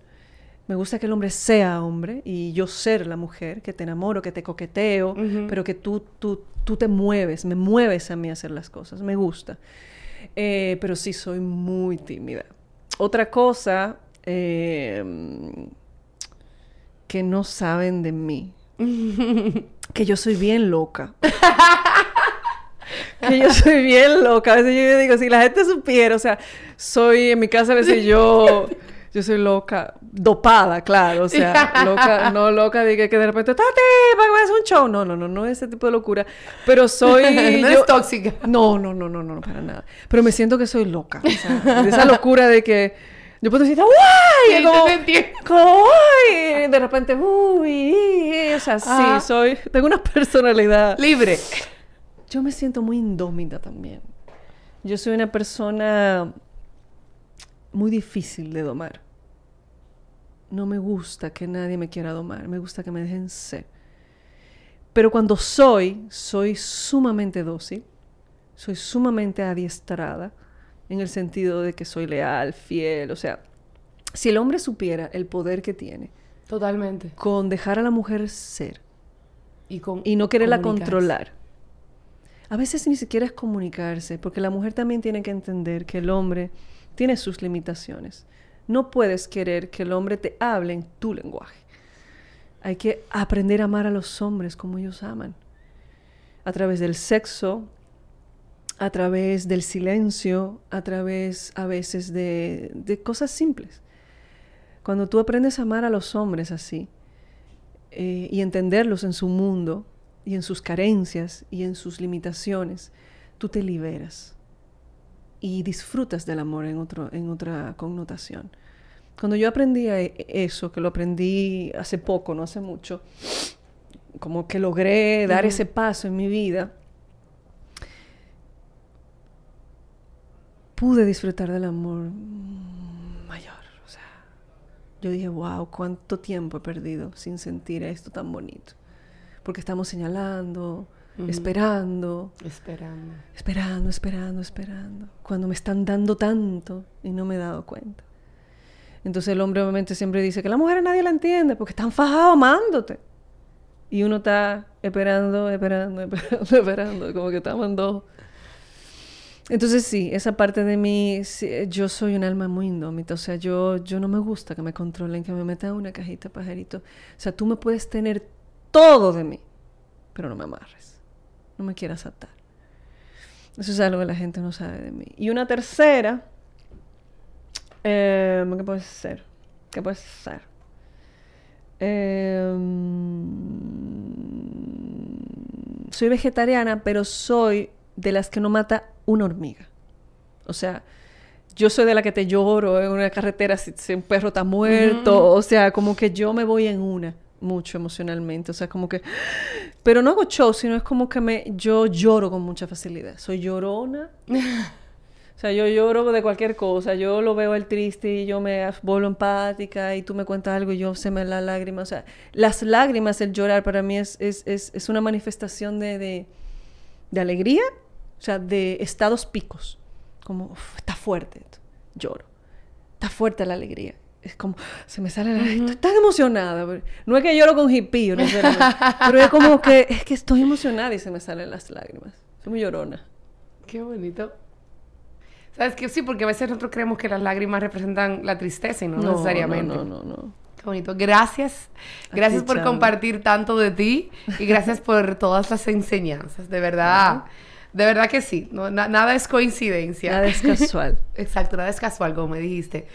me gusta que el hombre sea hombre y yo ser la mujer, que te enamoro, que te coqueteo, pero que tú, tú, tú te mueves, me mueves a mí a hacer las cosas, me gusta. Eh, pero sí soy muy tímida. Otra cosa Em, que no saben de mí. que yo soy bien loca. que yo soy bien loca. A veces yo digo, si la gente supiera, o sea, soy en mi casa a veces yo, yo soy loca, dopada, claro, o sea, loca, no loca de que, de repente, ¡Tati! a hacer un show! No, no, no, no es ese tipo de locura. Pero soy. no es tóxica. No, no, no, no, no, para nada. Pero me siento que soy loca. O sea, de esa locura de que yo puedo decir, ¡guay! como, ¡ay! De repente, ¡uy! O sea, sí, soy... Tengo una personalidad... Libre. Yo me siento muy indómita también. Yo soy una persona muy difícil de domar. No me gusta que nadie me quiera domar. Me gusta que me dejen ser. Pero cuando soy, soy sumamente dócil. Soy sumamente adiestrada en el sentido de que soy leal, fiel, o sea, si el hombre supiera el poder que tiene. Totalmente. Con dejar a la mujer ser. Y, con y no quererla controlar. A veces ni siquiera es comunicarse, porque la mujer también tiene que entender que el hombre tiene sus limitaciones. No puedes querer que el hombre te hable en tu lenguaje. Hay que aprender a amar a los hombres como ellos aman. A través del sexo, a través del silencio, a través a veces de, cosas simples. Cuando tú aprendes a amar a los hombres así eh, y entenderlos en su mundo y en sus carencias y en sus limitaciones, tú te liberas y disfrutas del amor en, otro, en otra connotación. Cuando yo aprendí eso, que lo aprendí hace poco, no hace mucho, como que logré dar ese paso en mi vida, pude disfrutar del amor mayor. O sea, yo dije, wow, cuánto tiempo he perdido sin sentir esto tan bonito. Porque estamos señalando, esperando. Esperando. Esperando, esperando, esperando. Cuando me están dando tanto y no me he dado cuenta. Entonces el hombre obviamente siempre dice que la mujer nadie la entiende porque están fajados amándote. Y uno está esperando, esperando, esperando, esperando, como que estamos en dos entonces sí, esa parte de mí, yo soy un alma muy indómita, o sea, yo, yo no me gusta que me controlen, que me metan en una cajita pajarito. O sea, tú me puedes tener todo de mí, pero no me amarres, no me quieras atar. Eso es algo que la gente no sabe de mí. Y una tercera, em, ¿qué puede ser? ¿Qué puede ser? Em, soy vegetariana, pero soy de las que no mata una hormiga. O sea, yo soy de la que te lloro en una carretera si, un perro está muerto. O sea, como que yo me voy en una mucho emocionalmente. O sea, como que... Pero no hago show, sino es como que me... Yo lloro con mucha facilidad. Soy llorona. O sea, yo lloro de cualquier cosa. Yo lo veo el triste y yo me vuelvo empática y tú me cuentas algo y yo se me la lágrima. O sea, las lágrimas, el llorar para mí es, es, es, es una manifestación de, de, de alegría o sea, de estados picos. Como, está fuerte, lloro. Está fuerte la alegría. Es como, se me sale la... Estoy tan emocionada. No es que lloro con hippie, no sé, pero es como que, es que estoy emocionada y se me salen las lágrimas. Estoy muy llorona. Qué bonito. ¿Sabes qué? Sí, porque a veces nosotros creemos que las lágrimas representan la tristeza y no, necesariamente. No, no, no, Qué bonito. Gracias. Gracias por compartir tanto de ti y gracias por todas las enseñanzas. De verdad. De verdad que sí. nada es coincidencia. Nada es casual. Exacto, nada es casual, como me dijiste.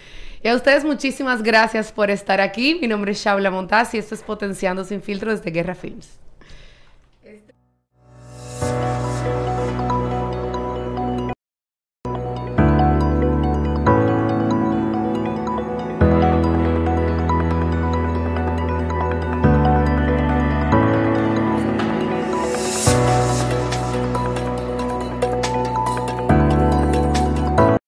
Y a ustedes muchísimas gracias por estar aquí. Mi nombre es Shabla Montaz y esto es Potenciando sin filtro desde Guerra Films.